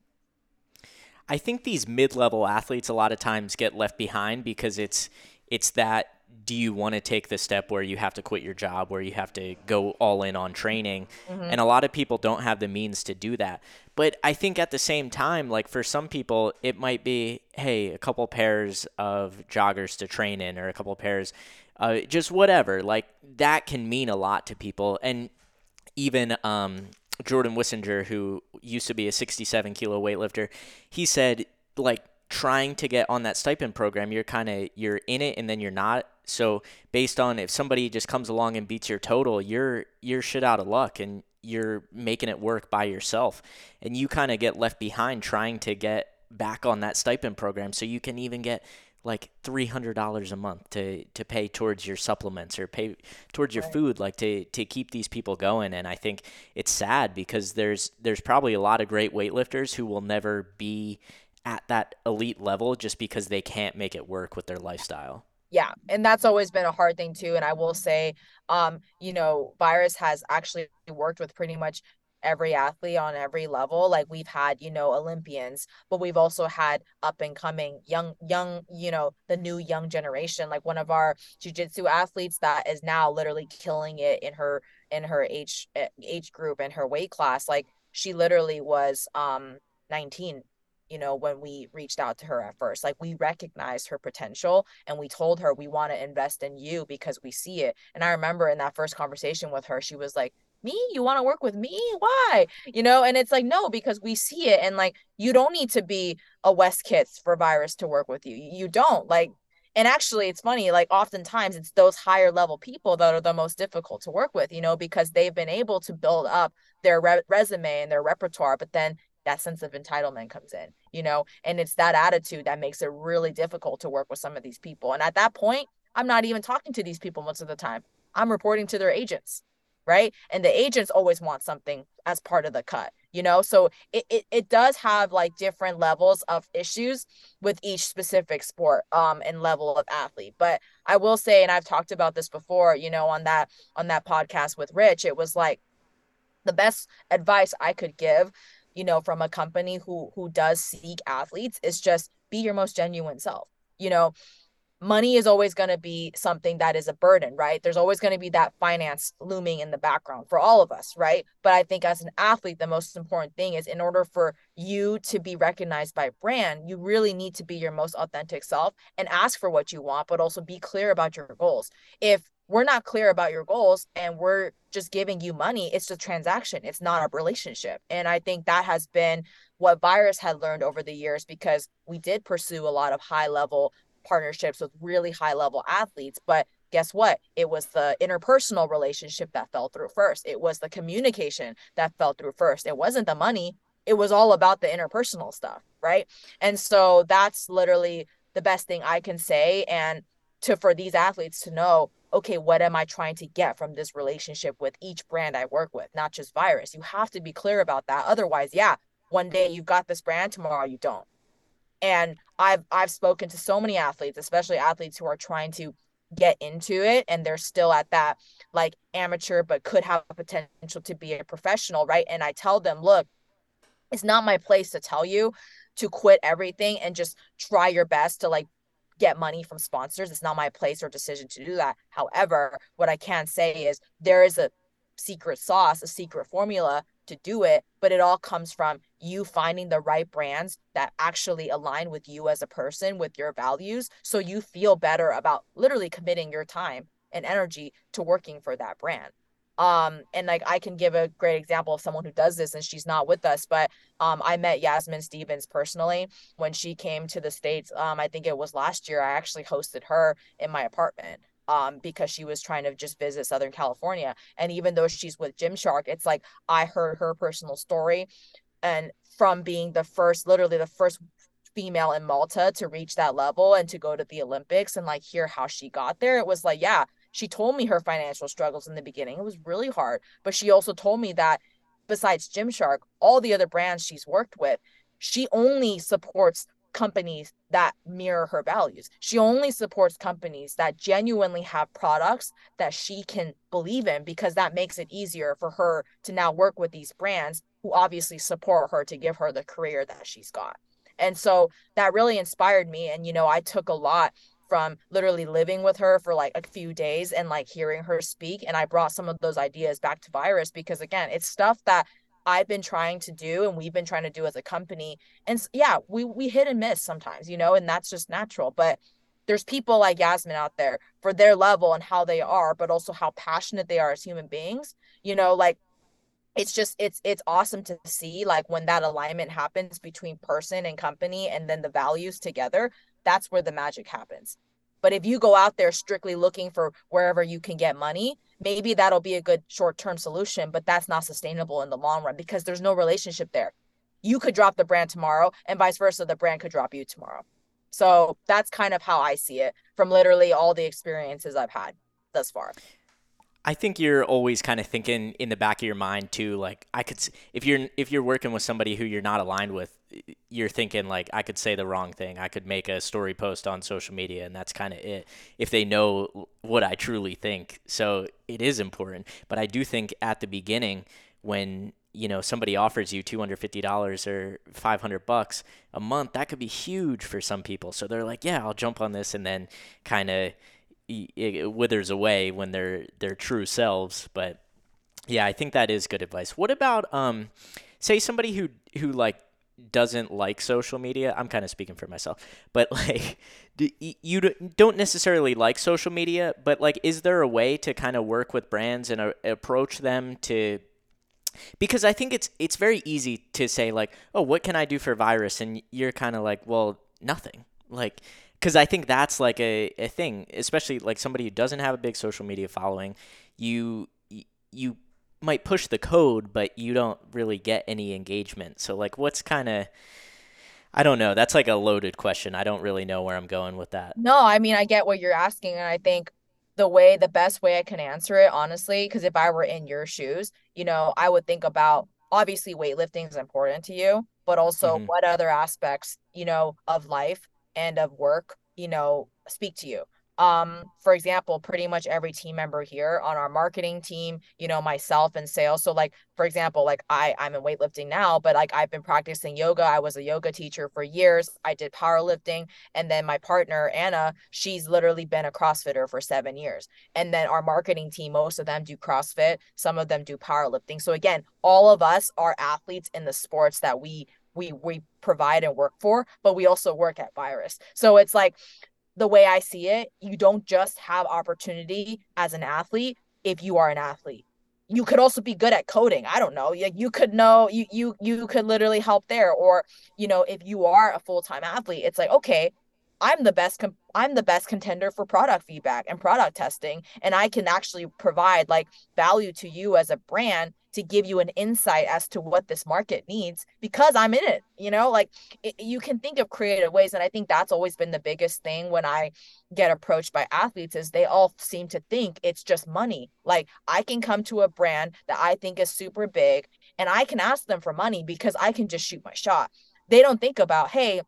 Speaker 6: I think these mid-level athletes a lot of times get left behind because it's it's that do you want to take the step where you have to quit your job, where you have to go all in on training? Mm-hmm. And a lot of people don't have the means to do that. But I think at the same time, like for some people, it might be, hey, a couple pairs of joggers to train in, or a couple pairs, uh, just whatever. Like that can mean a lot to people. And even um, Jordan Wissinger, who used to be a 67 kilo weightlifter, he said, like, trying to get on that stipend program, you're kind of you're in it and then you're not. So based on if somebody just comes along and beats your total, you're you're shit out of luck and you're making it work by yourself. And you kind of get left behind trying to get back on that stipend program so you can even get like $300 a month to, to pay towards your supplements or pay towards your food like to, to keep these people going and i think it's sad because there's there's probably a lot of great weightlifters who will never be at that elite level just because they can't make it work with their lifestyle.
Speaker 1: Yeah, and that's always been a hard thing too. And I will say, um, you know, Virus has actually worked with pretty much every athlete on every level like we've had you know olympians but we've also had up and coming young young you know the new young generation like one of our jiu-jitsu athletes that is now literally killing it in her in her age eh, age group and her weight class like she literally was um 19 you know, when we reached out to her at first. Like we recognized her potential and we told her we want to invest in you because we see it. And I remember in that first conversation with her, she was like, me you want to work with me why you know and it's like no because we see it and like you don't need to be a Wes Kitts for virus to work with you you don't like and actually it's funny like oftentimes it's those higher level people that are the most difficult to work with you know because they've been able to build up their re- resume and their repertoire but then that sense of entitlement comes in, you know, and it's that attitude that makes it really difficult to work with some of these people. And at that point, I'm not even talking to these people most of the time. I'm reporting to their agents. right? And the agents always want something as part of the cut, you know? So it, it, it does have like different levels of issues with each specific sport um and level of athlete. But I will say, and I've talked about this before, you know, on that on that podcast with Rich, it was like the best advice I could give, you know, from a company who who does seek athletes is just be your most genuine self. You know, money is always going to be something that is a burden, right? There's always going to be that finance looming in the background for all of us, right? But I think as an athlete, the most important thing is in order for you to be recognized by brand, you really need to be your most authentic self and ask for what you want, but also be clear about your goals. If we're not clear about your goals and we're just giving you money, it's a transaction, it's not a relationship. And I think that has been what Virus had learned over the years because we did pursue a lot of high level partnerships with really high level athletes. But guess what? It was the interpersonal relationship that fell through first. It was the communication that fell through first. It wasn't the money. It was all about the interpersonal stuff. Right. And so that's literally the best thing I can say. And to for these athletes to know, okay, what am I trying to get from this relationship with each brand I work with, not just virus. You have to be clear about that. Otherwise, yeah, one day you've got this brand, tomorrow you don't and i've i've spoken to so many athletes especially athletes who are trying to get into it and they're still at that like amateur but could have potential to be a professional right and i tell them look it's not my place to tell you to quit everything and just try your best to like get money from sponsors it's not my place or decision to do that however what i can say is there is a secret sauce a secret formula to do it, but it all comes from you finding the right brands that actually align with you as a person, with your values. So you feel better about literally committing your time and energy to working for that brand. Um, and like I can give a great example of someone who does this and she's not with us, but um, I met Yazmin Stevens personally when she came to the States. Um, I think it was last year. I actually hosted her in my apartment um, because she was trying to just visit Southern California. And even though she's with Gymshark, it's like I heard her personal story. And from being the first, literally the first female in Malta to reach that level and to go to the Olympics and like hear how she got there, it was like, yeah, she told me her financial struggles in the beginning. It was really hard. But she also told me that besides Gymshark, all the other brands she's worked with, she only supports companies that mirror her values. She only supports companies that genuinely have products that she can believe in because that makes it easier for her to now work with these brands who obviously support her to give her the career that she's got. And so that really inspired me. And, you know, I took a lot from literally living with her for like a few days and like hearing her speak. And I brought some of those ideas back to Virus because, again, it's stuff that I've been trying to do and we've been trying to do as a company. And yeah, we we hit and miss sometimes, you know, and that's just natural. But there's people like Yazmin out there for their level and how they are, but also how passionate they are as human beings. You know, like it's just it's it's awesome to see like when that alignment happens between person and company and then the values together, that's where the magic happens. But if you go out there strictly looking for wherever you can get money, maybe that'll be a good short term solution, but that's not sustainable in the long run because there's no relationship there. You could drop the brand tomorrow, and vice versa, the brand could drop you tomorrow. So that's kind of how I see it from literally all the experiences I've had thus far.
Speaker 6: I think you're always kind of thinking in the back of your mind too, like I could, if you're if you're working with somebody who you're not aligned with, you're thinking like I could say the wrong thing. I could make a story post on social media, and that's kind of it. If they know what I truly think, so it is important. But I do think at the beginning, when you know somebody offers you two hundred fifty dollars or five hundred bucks a month, that could be huge for some people. So they're like, yeah, I'll jump on this, and then kind of it withers away when they're their true selves. But yeah, I think that is good advice. What about um, say somebody who who like doesn't like social media i'm kind of speaking for myself but (laughs) like you don't necessarily like social media but like is there a way to kind of work with brands and uh, approach them to because i think it's it's very easy to say like oh what can i do for virus and you're kind of like well nothing like because I think that's like a, a thing, especially like somebody who doesn't have a big social media following. You you might push the code, but you don't really get any engagement. So like, what's kind of I don't know. That's like a loaded question. I don't really know where I'm going with that.
Speaker 1: No, I mean I get what you're asking, and I think the way the best way I can answer it honestly because if I were in your shoes, you know, I would think about obviously weightlifting is important to you, but also
Speaker 6: Mhm.
Speaker 1: what other aspects, you know, of life and of work, you know, speak to you. Um, for example, pretty much every team member here on our marketing team, you know, myself and sales. So like, for example, like I I'm in weightlifting now, but like I've been practicing yoga. I was a yoga teacher for years. I did powerlifting. And then my partner, Anna, she's literally been a CrossFitter for seven years. And then our marketing team, most of them do CrossFit, some of them do powerlifting. So again, all of us are athletes in the sports that we we we provide and work for, but we also work at Virus. So it's like the way I see it, you don't just have opportunity as an athlete if you are an athlete. You could also be good at coding. I don't know. You, you could know you you you could literally help there or you know if you are a full-time athlete, it's like okay, I'm the best com- I'm the best contender for product feedback and product testing and I can actually provide like value to you as a brand to give you an insight as to what this market needs because I'm in it you know like it, you can think of creative ways and I think that's always been the biggest thing when I get approached by athletes is they all seem to think it's just money. Like I can come to a brand that I think is super big and I can ask them for money because I can just shoot my shot. They don't think about hey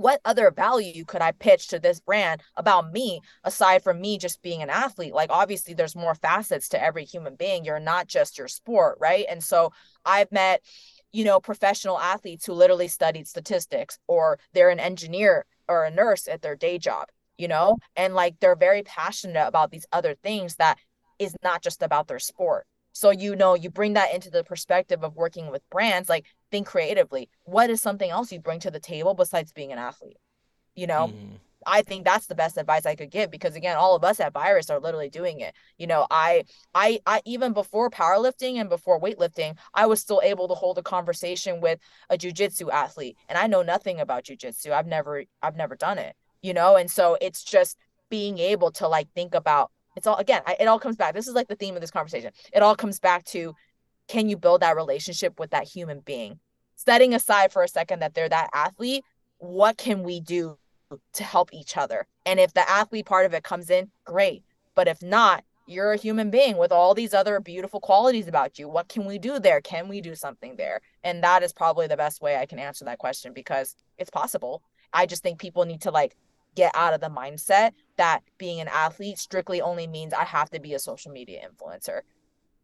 Speaker 1: what other value could I pitch to this brand about me aside from me just being an athlete? Like, obviously, there's more facets to every human being. You're not just your sport, right? And so I've met, you know, professional athletes who literally studied statistics or they're an engineer or a nurse at their day job, you know, and like they're very passionate about these other things that is not just about their sport. So, you know, you bring that into the perspective of working with brands, like think creatively. What is something else you bring to the table besides being an athlete? You know,
Speaker 6: Mhm.
Speaker 1: I think that's the best advice I could give because again, all of us at Virus are literally doing it. You know, I I I even before powerlifting and before weightlifting, I was still able to hold a conversation with a jujitsu athlete. And I know nothing about jujitsu. I've never I've never done it, you know, and so it's just being able to like think about it's all again, I, it all comes back. This is like the theme of this conversation. It all comes back to can you build that relationship with that human being? Setting aside for a second that they're that athlete, what can we do to help each other? And if the athlete part of it comes in, great. But if not, you're a human being with all these other beautiful qualities about you. What can we do there? Can we do something there? And that is probably the best way I can answer that question because it's possible. I just think people need to like get out of the mindset that being an athlete strictly only means I have to be a social media influencer.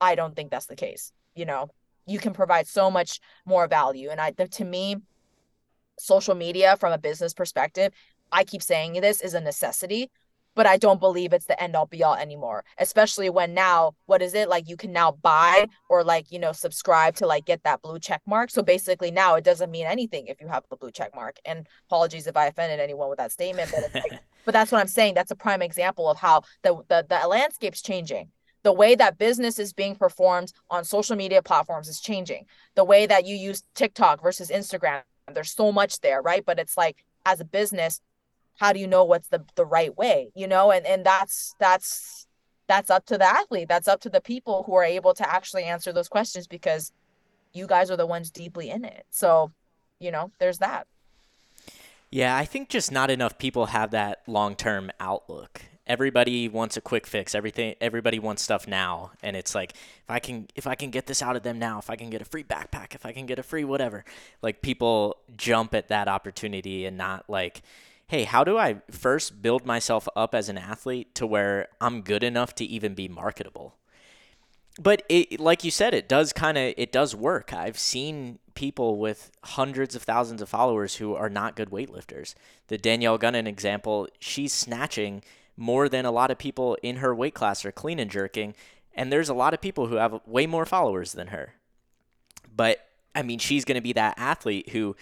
Speaker 1: I don't think that's the case. You know, you can provide so much more value. And I, to me, social media from a business perspective, I keep saying this is a necessity, but I don't believe it's the end all be all anymore. Especially when now, what is it like? You can now buy or like you know subscribe to like get that blue check mark. So basically, now it doesn't mean anything if you have the blue check mark. And apologies if I offended anyone with that statement, but like, (laughs) but that's what I'm saying. That's a prime example of how the the, the landscape's changing. The way that business is being performed on social media platforms is changing. The way that you use TikTok versus Instagram, there's so much there, right? But it's like as a business, how do you know what's the the right way you know and and that's that's that's up to the athlete that's up to the people who are able to actually answer those questions because you guys are the ones deeply in it so you know there's that
Speaker 6: Yeah, I think just not enough people have that long-term outlook. Everybody wants a quick fix. Everything everybody wants stuff now, and it's like if I can if I can get this out of them now, if I can get a free backpack, if I can get a free whatever. Like people jump at that opportunity and not like hey, how do I first build myself up as an athlete to where I'm good enough to even be marketable? But it, like you said, it does kind of it does work. I've seen people with hundreds of thousands of followers who are not good weightlifters. The Danielle Gunnin example, she's snatching more than a lot of people in her weight class are clean and jerking, and there's a lot of people who have way more followers than her. But I mean, she's going to be that athlete who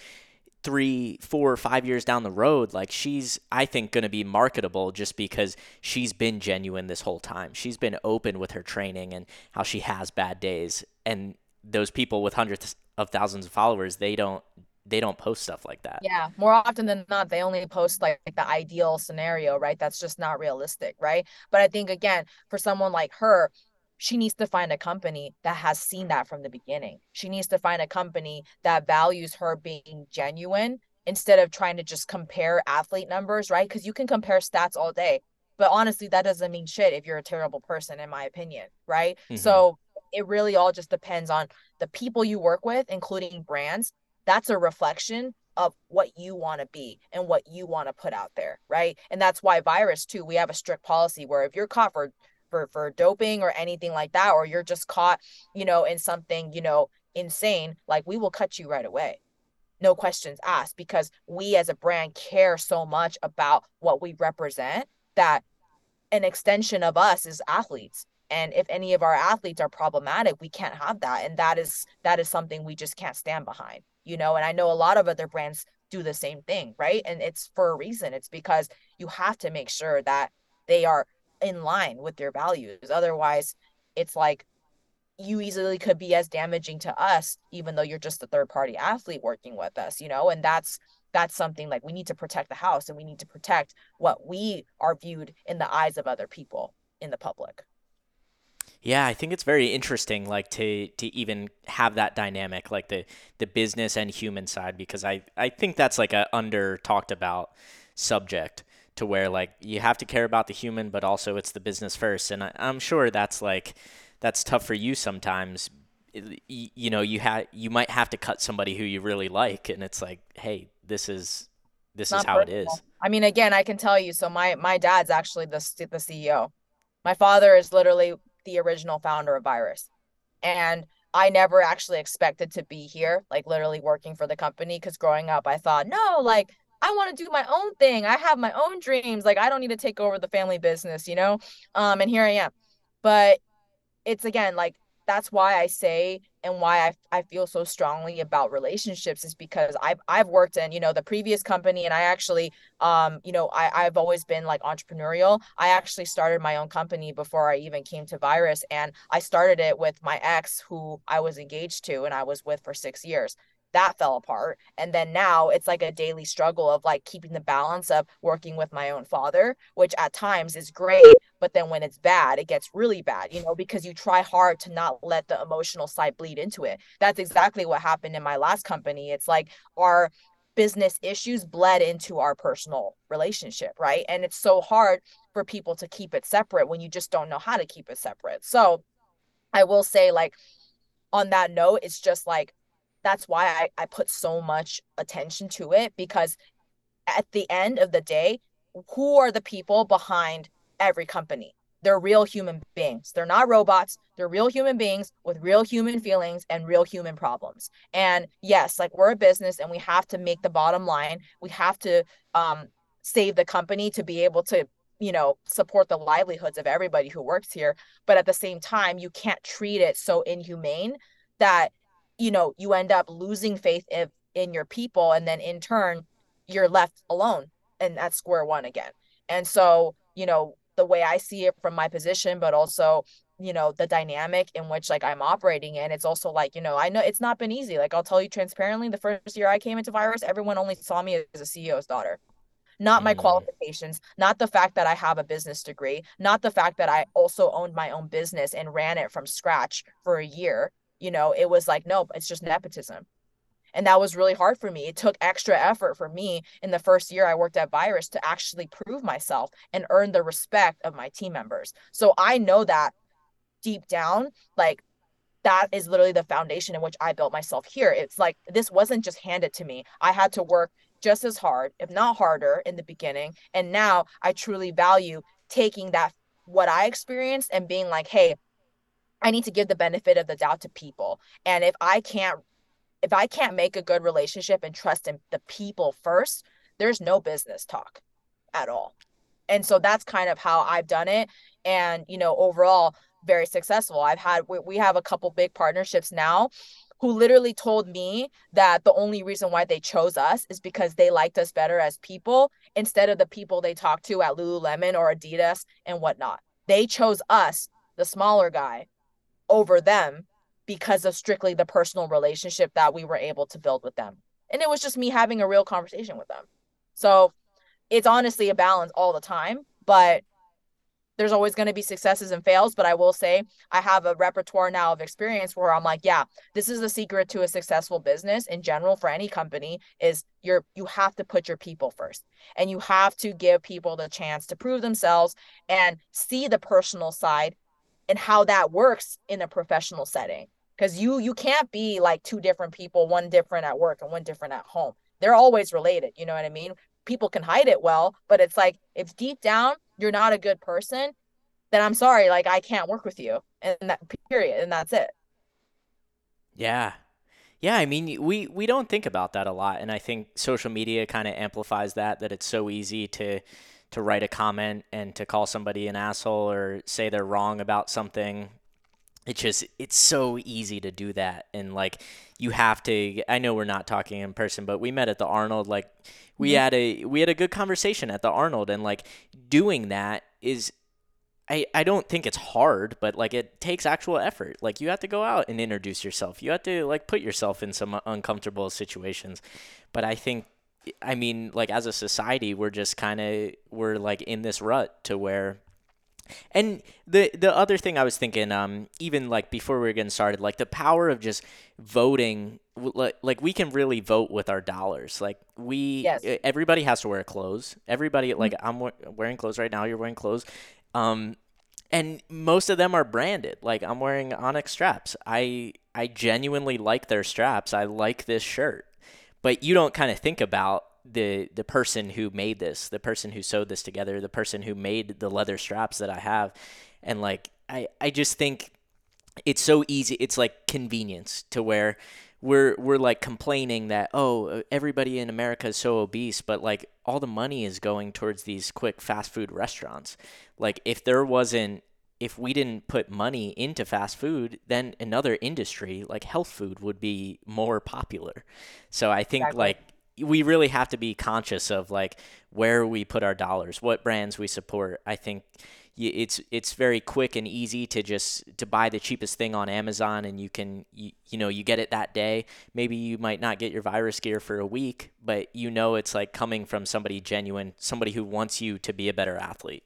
Speaker 6: three, four, five years down the road, like she's, I think, going to be marketable just because she's been genuine this whole time. She's been open with her training and how she has bad days. And those people with hundreds of thousands of followers, they don't, they don't post stuff like that.
Speaker 1: yeah more often than not they only post like, like the ideal scenario right that's just not realistic right but i think again for someone like her she needs to find a company that has seen that from the beginning. She needs to find a company that values her being genuine instead of trying to just compare athlete numbers, right? Because you can compare stats all day. but honestly that doesn't mean shit if you're a terrible person in my opinion right
Speaker 6: Mhm.
Speaker 1: so it really all just depends on the people you work with including brands that's a reflection of what you want to be and what you want to put out there right and that's why virus too we have a strict policy where if you're caught for for for doping or anything like that or you're just caught you know in something you know insane like we will cut you right away. No questions asked because we as a brand care so much about what we represent that an extension of us is athletes. And if any of our athletes are problematic we can't have that. And that is that is something we just can't stand behind you know? And i know a lot of other brands do the same thing right? And it's for a reason. It's because you have to make sure that they are in line with their values. Otherwise it's like you easily could be as damaging to us even though you're just a third party athlete working with us you know? And that's that's something like we need to protect the house and we need to protect what we are viewed in the eyes of other people in the public.
Speaker 6: Yeah, I think it's very interesting, like to to even have that dynamic, like the the business and human side, because I I think that's like a under talked about subject to where like you have to care about the human, but also it's the business first, and I, I'm sure that's like that's tough for you sometimes. Y- You know, you have you might have to cut somebody who you really like, and it's like, hey, this is this is how it
Speaker 1: personal.
Speaker 6: is.
Speaker 1: I mean, again, I can tell you. So my my dad's actually the the CEO. My father is literally the original founder of Virus, and I never actually expected to be here, like literally working for the company. Because growing up, I thought, no, like I want to do my own thing. I have my own dreams. Like I don't need to take over the family business, you know. Um, and here I am. But it's again like that's why I say and why I, I feel so strongly about relationships is because I've I've worked in you know the previous company and I actually um you know I I've always been like entrepreneurial. I actually started my own company before I even came to Virus and I started it with my ex who I was engaged to and I was with for 6 years. That fell apart. And then now it's like a daily struggle of like keeping the balance of working with my own father, which at times is great but then when it's bad it gets really bad you know because you try hard to not let the emotional side bleed into it. That's exactly what happened in my last company. It's like our business issues bled into our personal relationship right? And it's so hard for people to keep it separate when you just don't know how to keep it separate. So i will say like on that note it's just like that's why I, I put so much attention to it because at the end of the day who are the people behind every company. They're real human beings. They're not robots. They're real human beings with real human feelings and real human problems. And yes, like we're a business and we have to make the bottom line. We have to um, save the company to be able to, you know, support the livelihoods of everybody who works here. But at the same time, you can't treat it so inhumane that, you know, you end up losing faith if, in your people. And then in turn, you're left alone and at square one again. And so, you know, the way I see it from my position, but also, you know, the dynamic in which like I'm operating in, it's also like, you know, I know it's not been easy. Like I'll tell you transparently, the first year I came into Virus, everyone only saw me as a CEO's daughter. Not my
Speaker 6: Mm.
Speaker 1: qualifications, not the fact that I have a business degree, not the fact that I also owned my own business and ran it from scratch for a year. You know, it was like, nope, it's just nepotism. And that was really hard for me. It took extra effort for me in the first year I worked at Virus to actually prove myself and earn the respect of my team members. So I know that deep down, like that is literally the foundation in which I built myself here. It's like this wasn't just handed to me. I had to work just as hard, if not harder, in the beginning. And now I truly value taking that, what I experienced, and being like, hey, I need to give the benefit of the doubt to people. And if I can't if I can't make a good relationship and trust in the people first, there's no business talk at all. And so that's kind of how I've done it. And, you know, overall, very successful. I've had, we, have a couple big partnerships now who literally told me that the only reason why they chose us is because they liked us better as people instead of the people they talked to at Lululemon or Adidas and whatnot. They chose us, the smaller guy, over them because of strictly the personal relationship that we were able to build with them. And it was just me having a real conversation with them. So it's honestly a balance all the time, but there's always going to be successes and fails, but I will say I have a repertoire now of experience where I'm like, yeah, this is the secret to a successful business in general for any company is you're you have to put your people first. And you have to give people the chance to prove themselves and see the personal side and how that works in a professional setting. Cuz you you can't be like two different people, one different at work and one different at home. They're always related, you know what I mean? People can hide it well, but it's like if deep down you're not a good person, then I'm sorry, like I can't work with you. And that period. And that's it.
Speaker 6: Yeah. Yeah, I mean, we we don't think about that a lot, and I think social media kind of amplifies that. That it's so easy to to write a comment and to call somebody an asshole or say they're wrong about something. It's just it's so easy to do that, and like you have to. I know we're not talking in person, but we met at the Arnold. Like we mm-hmm. had a we had a good conversation at the Arnold, and like doing that is I, I don't think it's hard, but like it takes actual effort. Like you have to go out and introduce yourself. You have to like put yourself in some uncomfortable situations. But I think I mean like as a society we're just kind of we're like in this rut to where and the the other thing I was thinking, um, even like before we were getting started, like the power of just voting, like like we can really vote with our dollars. Like we,
Speaker 1: yes.
Speaker 6: everybody has to wear clothes. Everybody, like mm-hmm. I'm wearing clothes right now. You're wearing clothes. Um, and most of them are branded. Like I'm wearing Onyx straps. I I genuinely like their straps. I like this shirt. But you don't kind of think about the the person who made this, the person who sewed this together, the person who made the leather straps that I have. And like I I just think it's so easy. It's like convenience to where we're we're like complaining that oh everybody in America is so obese, but like all the money is going towards these quick fast food restaurants. Like if there wasn't if we didn't put money into fast food, then another industry like health food would be more popular. So I think exactly. like we really have to be conscious of like where we put our dollars, what brands we support. I think it's it's very quick and easy to just to buy the cheapest thing on Amazon and you can you, you know you get it that day maybe you might not get your virus gear for a week but you know it's like coming from somebody genuine somebody who wants you to be a better athlete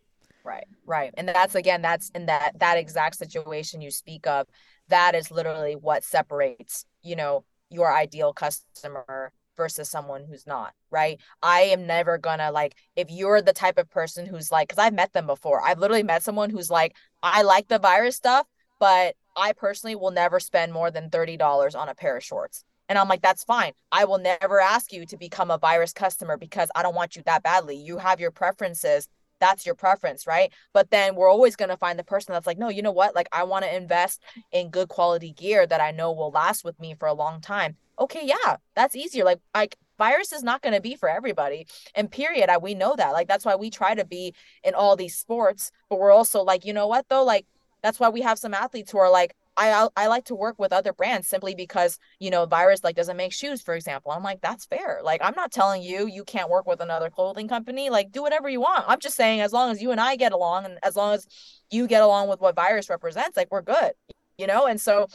Speaker 1: right right and that's again that's in that that exact situation you speak of that is literally what separates you know your ideal customer versus someone who's not, right? I am never gonna like if you're the type of person who's like, because I've met them before. I've literally met someone who's like, I like the virus stuff, but I personally will never spend more than $30 on a pair of shorts. And I'm like, that's fine. I will never ask you to become a virus customer because I don't want you that badly. You have your preferences. That's your preference, right? But then we're always going to find the person that's like, no, you know what? Like, I want to invest in good quality gear that I know will last with me for a long time okay, yeah, that's easier. Like, like virus is not going to be for everybody. And period, I, we know that. Like, that's why we try to be in all these sports, but we're also like, you know what though? Like, that's why we have some athletes who are like, I I like to work with other brands simply because you know virus like doesn't make shoes for example. I'm like that's fair. Like I'm not telling you you can't work with another clothing company. Like do whatever you want. I'm just saying as long as you and I get along and as long as you get along with what virus represents, like we're good. You know, and so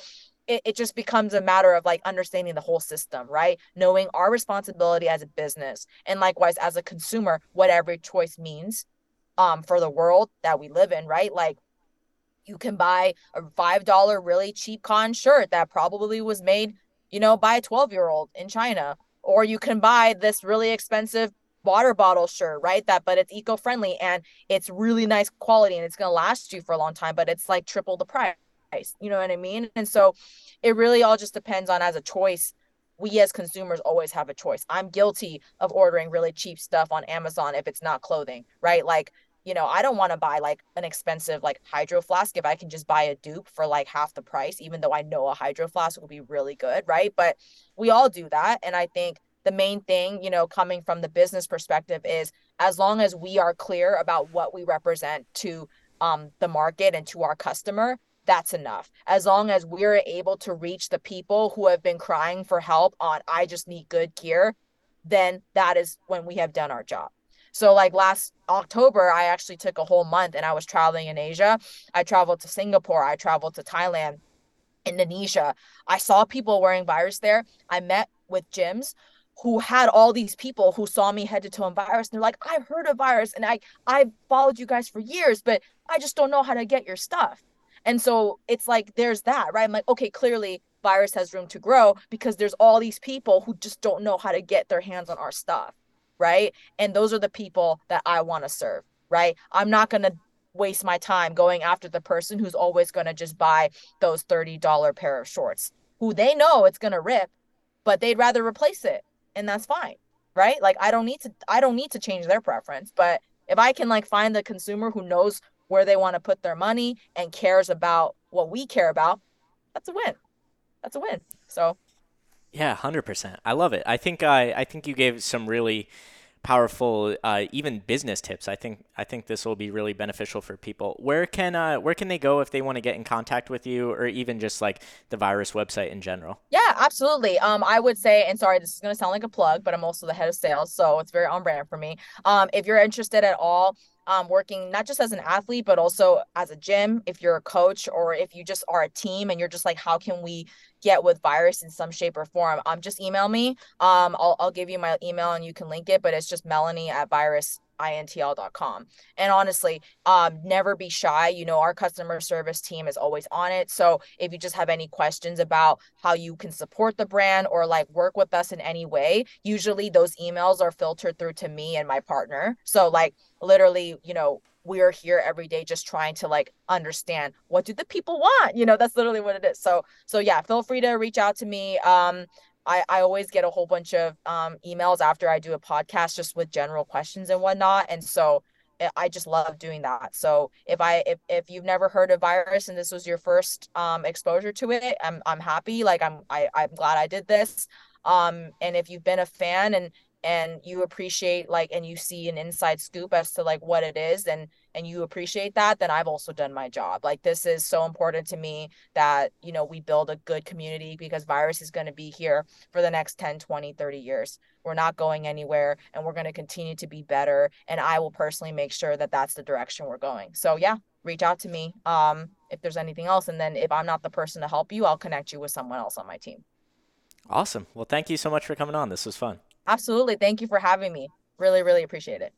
Speaker 1: it, it just becomes a matter of like understanding the whole system, right? Knowing our responsibility as a business and likewise as a consumer, what every choice means um for the world that we live in, right? Like you can buy a five dollar really cheap con shirt that probably was made, you know, by a 12 year old in China. Or you can buy this really expensive water bottle shirt, right? That but it's eco-friendly and it's really nice quality and it's gonna last you for a long time, but it's like triple the price. You know what I mean? And so it really all just depends on as a choice. We as consumers always have a choice. I'm guilty of ordering really cheap stuff on Amazon if it's not clothing, right? Like, you know, I don't want to buy like an expensive like hydro flask if I can just buy a dupe for like half the price, even though I know a hydro flask will be really good, right? But we all do that. And I think the main thing, you know, coming from the business perspective is as long as we are clear about what we represent to um, the market and to our customer, that's enough. As long as we're able to reach the people who have been crying for help on, I just need good gear, then that is when we have done our job. So, like last October, I actually took a whole month and I was traveling in Asia. I traveled to Singapore, I traveled to Thailand, Indonesia. I saw people wearing virus there. I met with gyms who had all these people who saw me head to toe in virus and they're like i've heard of virus and i I've followed you guys for years but i just don't know how to get your stuff and so it's like there's that right i'm like okay clearly virus has room to grow because there's all these people who just don't know how to get their hands on our stuff right? And those are the people that i want to serve right? I'm not going to waste my time going after the person who's always going to just buy those $30 pair of shorts who they know it's going to rip but they'd rather replace it and that's fine right? Like i don't need to i don't need to change their preference but if i can like find the consumer who knows where they want to put their money and cares about what we care about that's a win. That's a win so.
Speaker 6: Yeah 100% i love it. I think i i think you gave some really powerful uh, even business tips. I think I think this will be really beneficial for people. Where can uh, where can they go if they want to get in contact with you or even just like the virus website in general?
Speaker 1: Yeah, absolutely. Um, I would say, and sorry, this is gonna sound like a plug, but I'm also the head of sales, so it's very on brand for me. Um, if you're interested at all um, working not just as an athlete, but also as a gym, if you're a coach or if you just are a team and you're just like, how can we get with virus in some shape or form? Um, just email me. Um, I'll, I'll give you my email and you can link it, but it's just Melanie at virus intl.com and honestly um never be shy you know our customer service team is always on it so if you just have any questions about how you can support the brand or like work with us in any way usually those emails are filtered through to me and my partner so like literally you know we are here every day just trying to like understand what do the people want you know that's literally what it is so so yeah feel free to reach out to me um I, I always get a whole bunch of um, emails after I do a podcast just with general questions and whatnot. And so eh, I just love doing that. So if I if, if you've never heard of virus and this was your first um, exposure to it, I'm I'm happy. Like I'm I, I'm glad I did this. Um, and if you've been a fan and and you appreciate like and you see an inside scoop as to like what it is and and you appreciate that then i've also done my job. Like this is so important to me that you know we build a good community because virus is going to be here for the next 10 20 30 years. We're not going anywhere and we're going to continue to be better and i will personally make sure that that's the direction we're going. So yeah reach out to me um if there's anything else and then if i'm not the person to help you i'll connect you with someone else on my team.
Speaker 6: Awesome. Well thank you so much for coming on. This was fun
Speaker 1: Absolutely. Thank you for having me. Really, really appreciate it.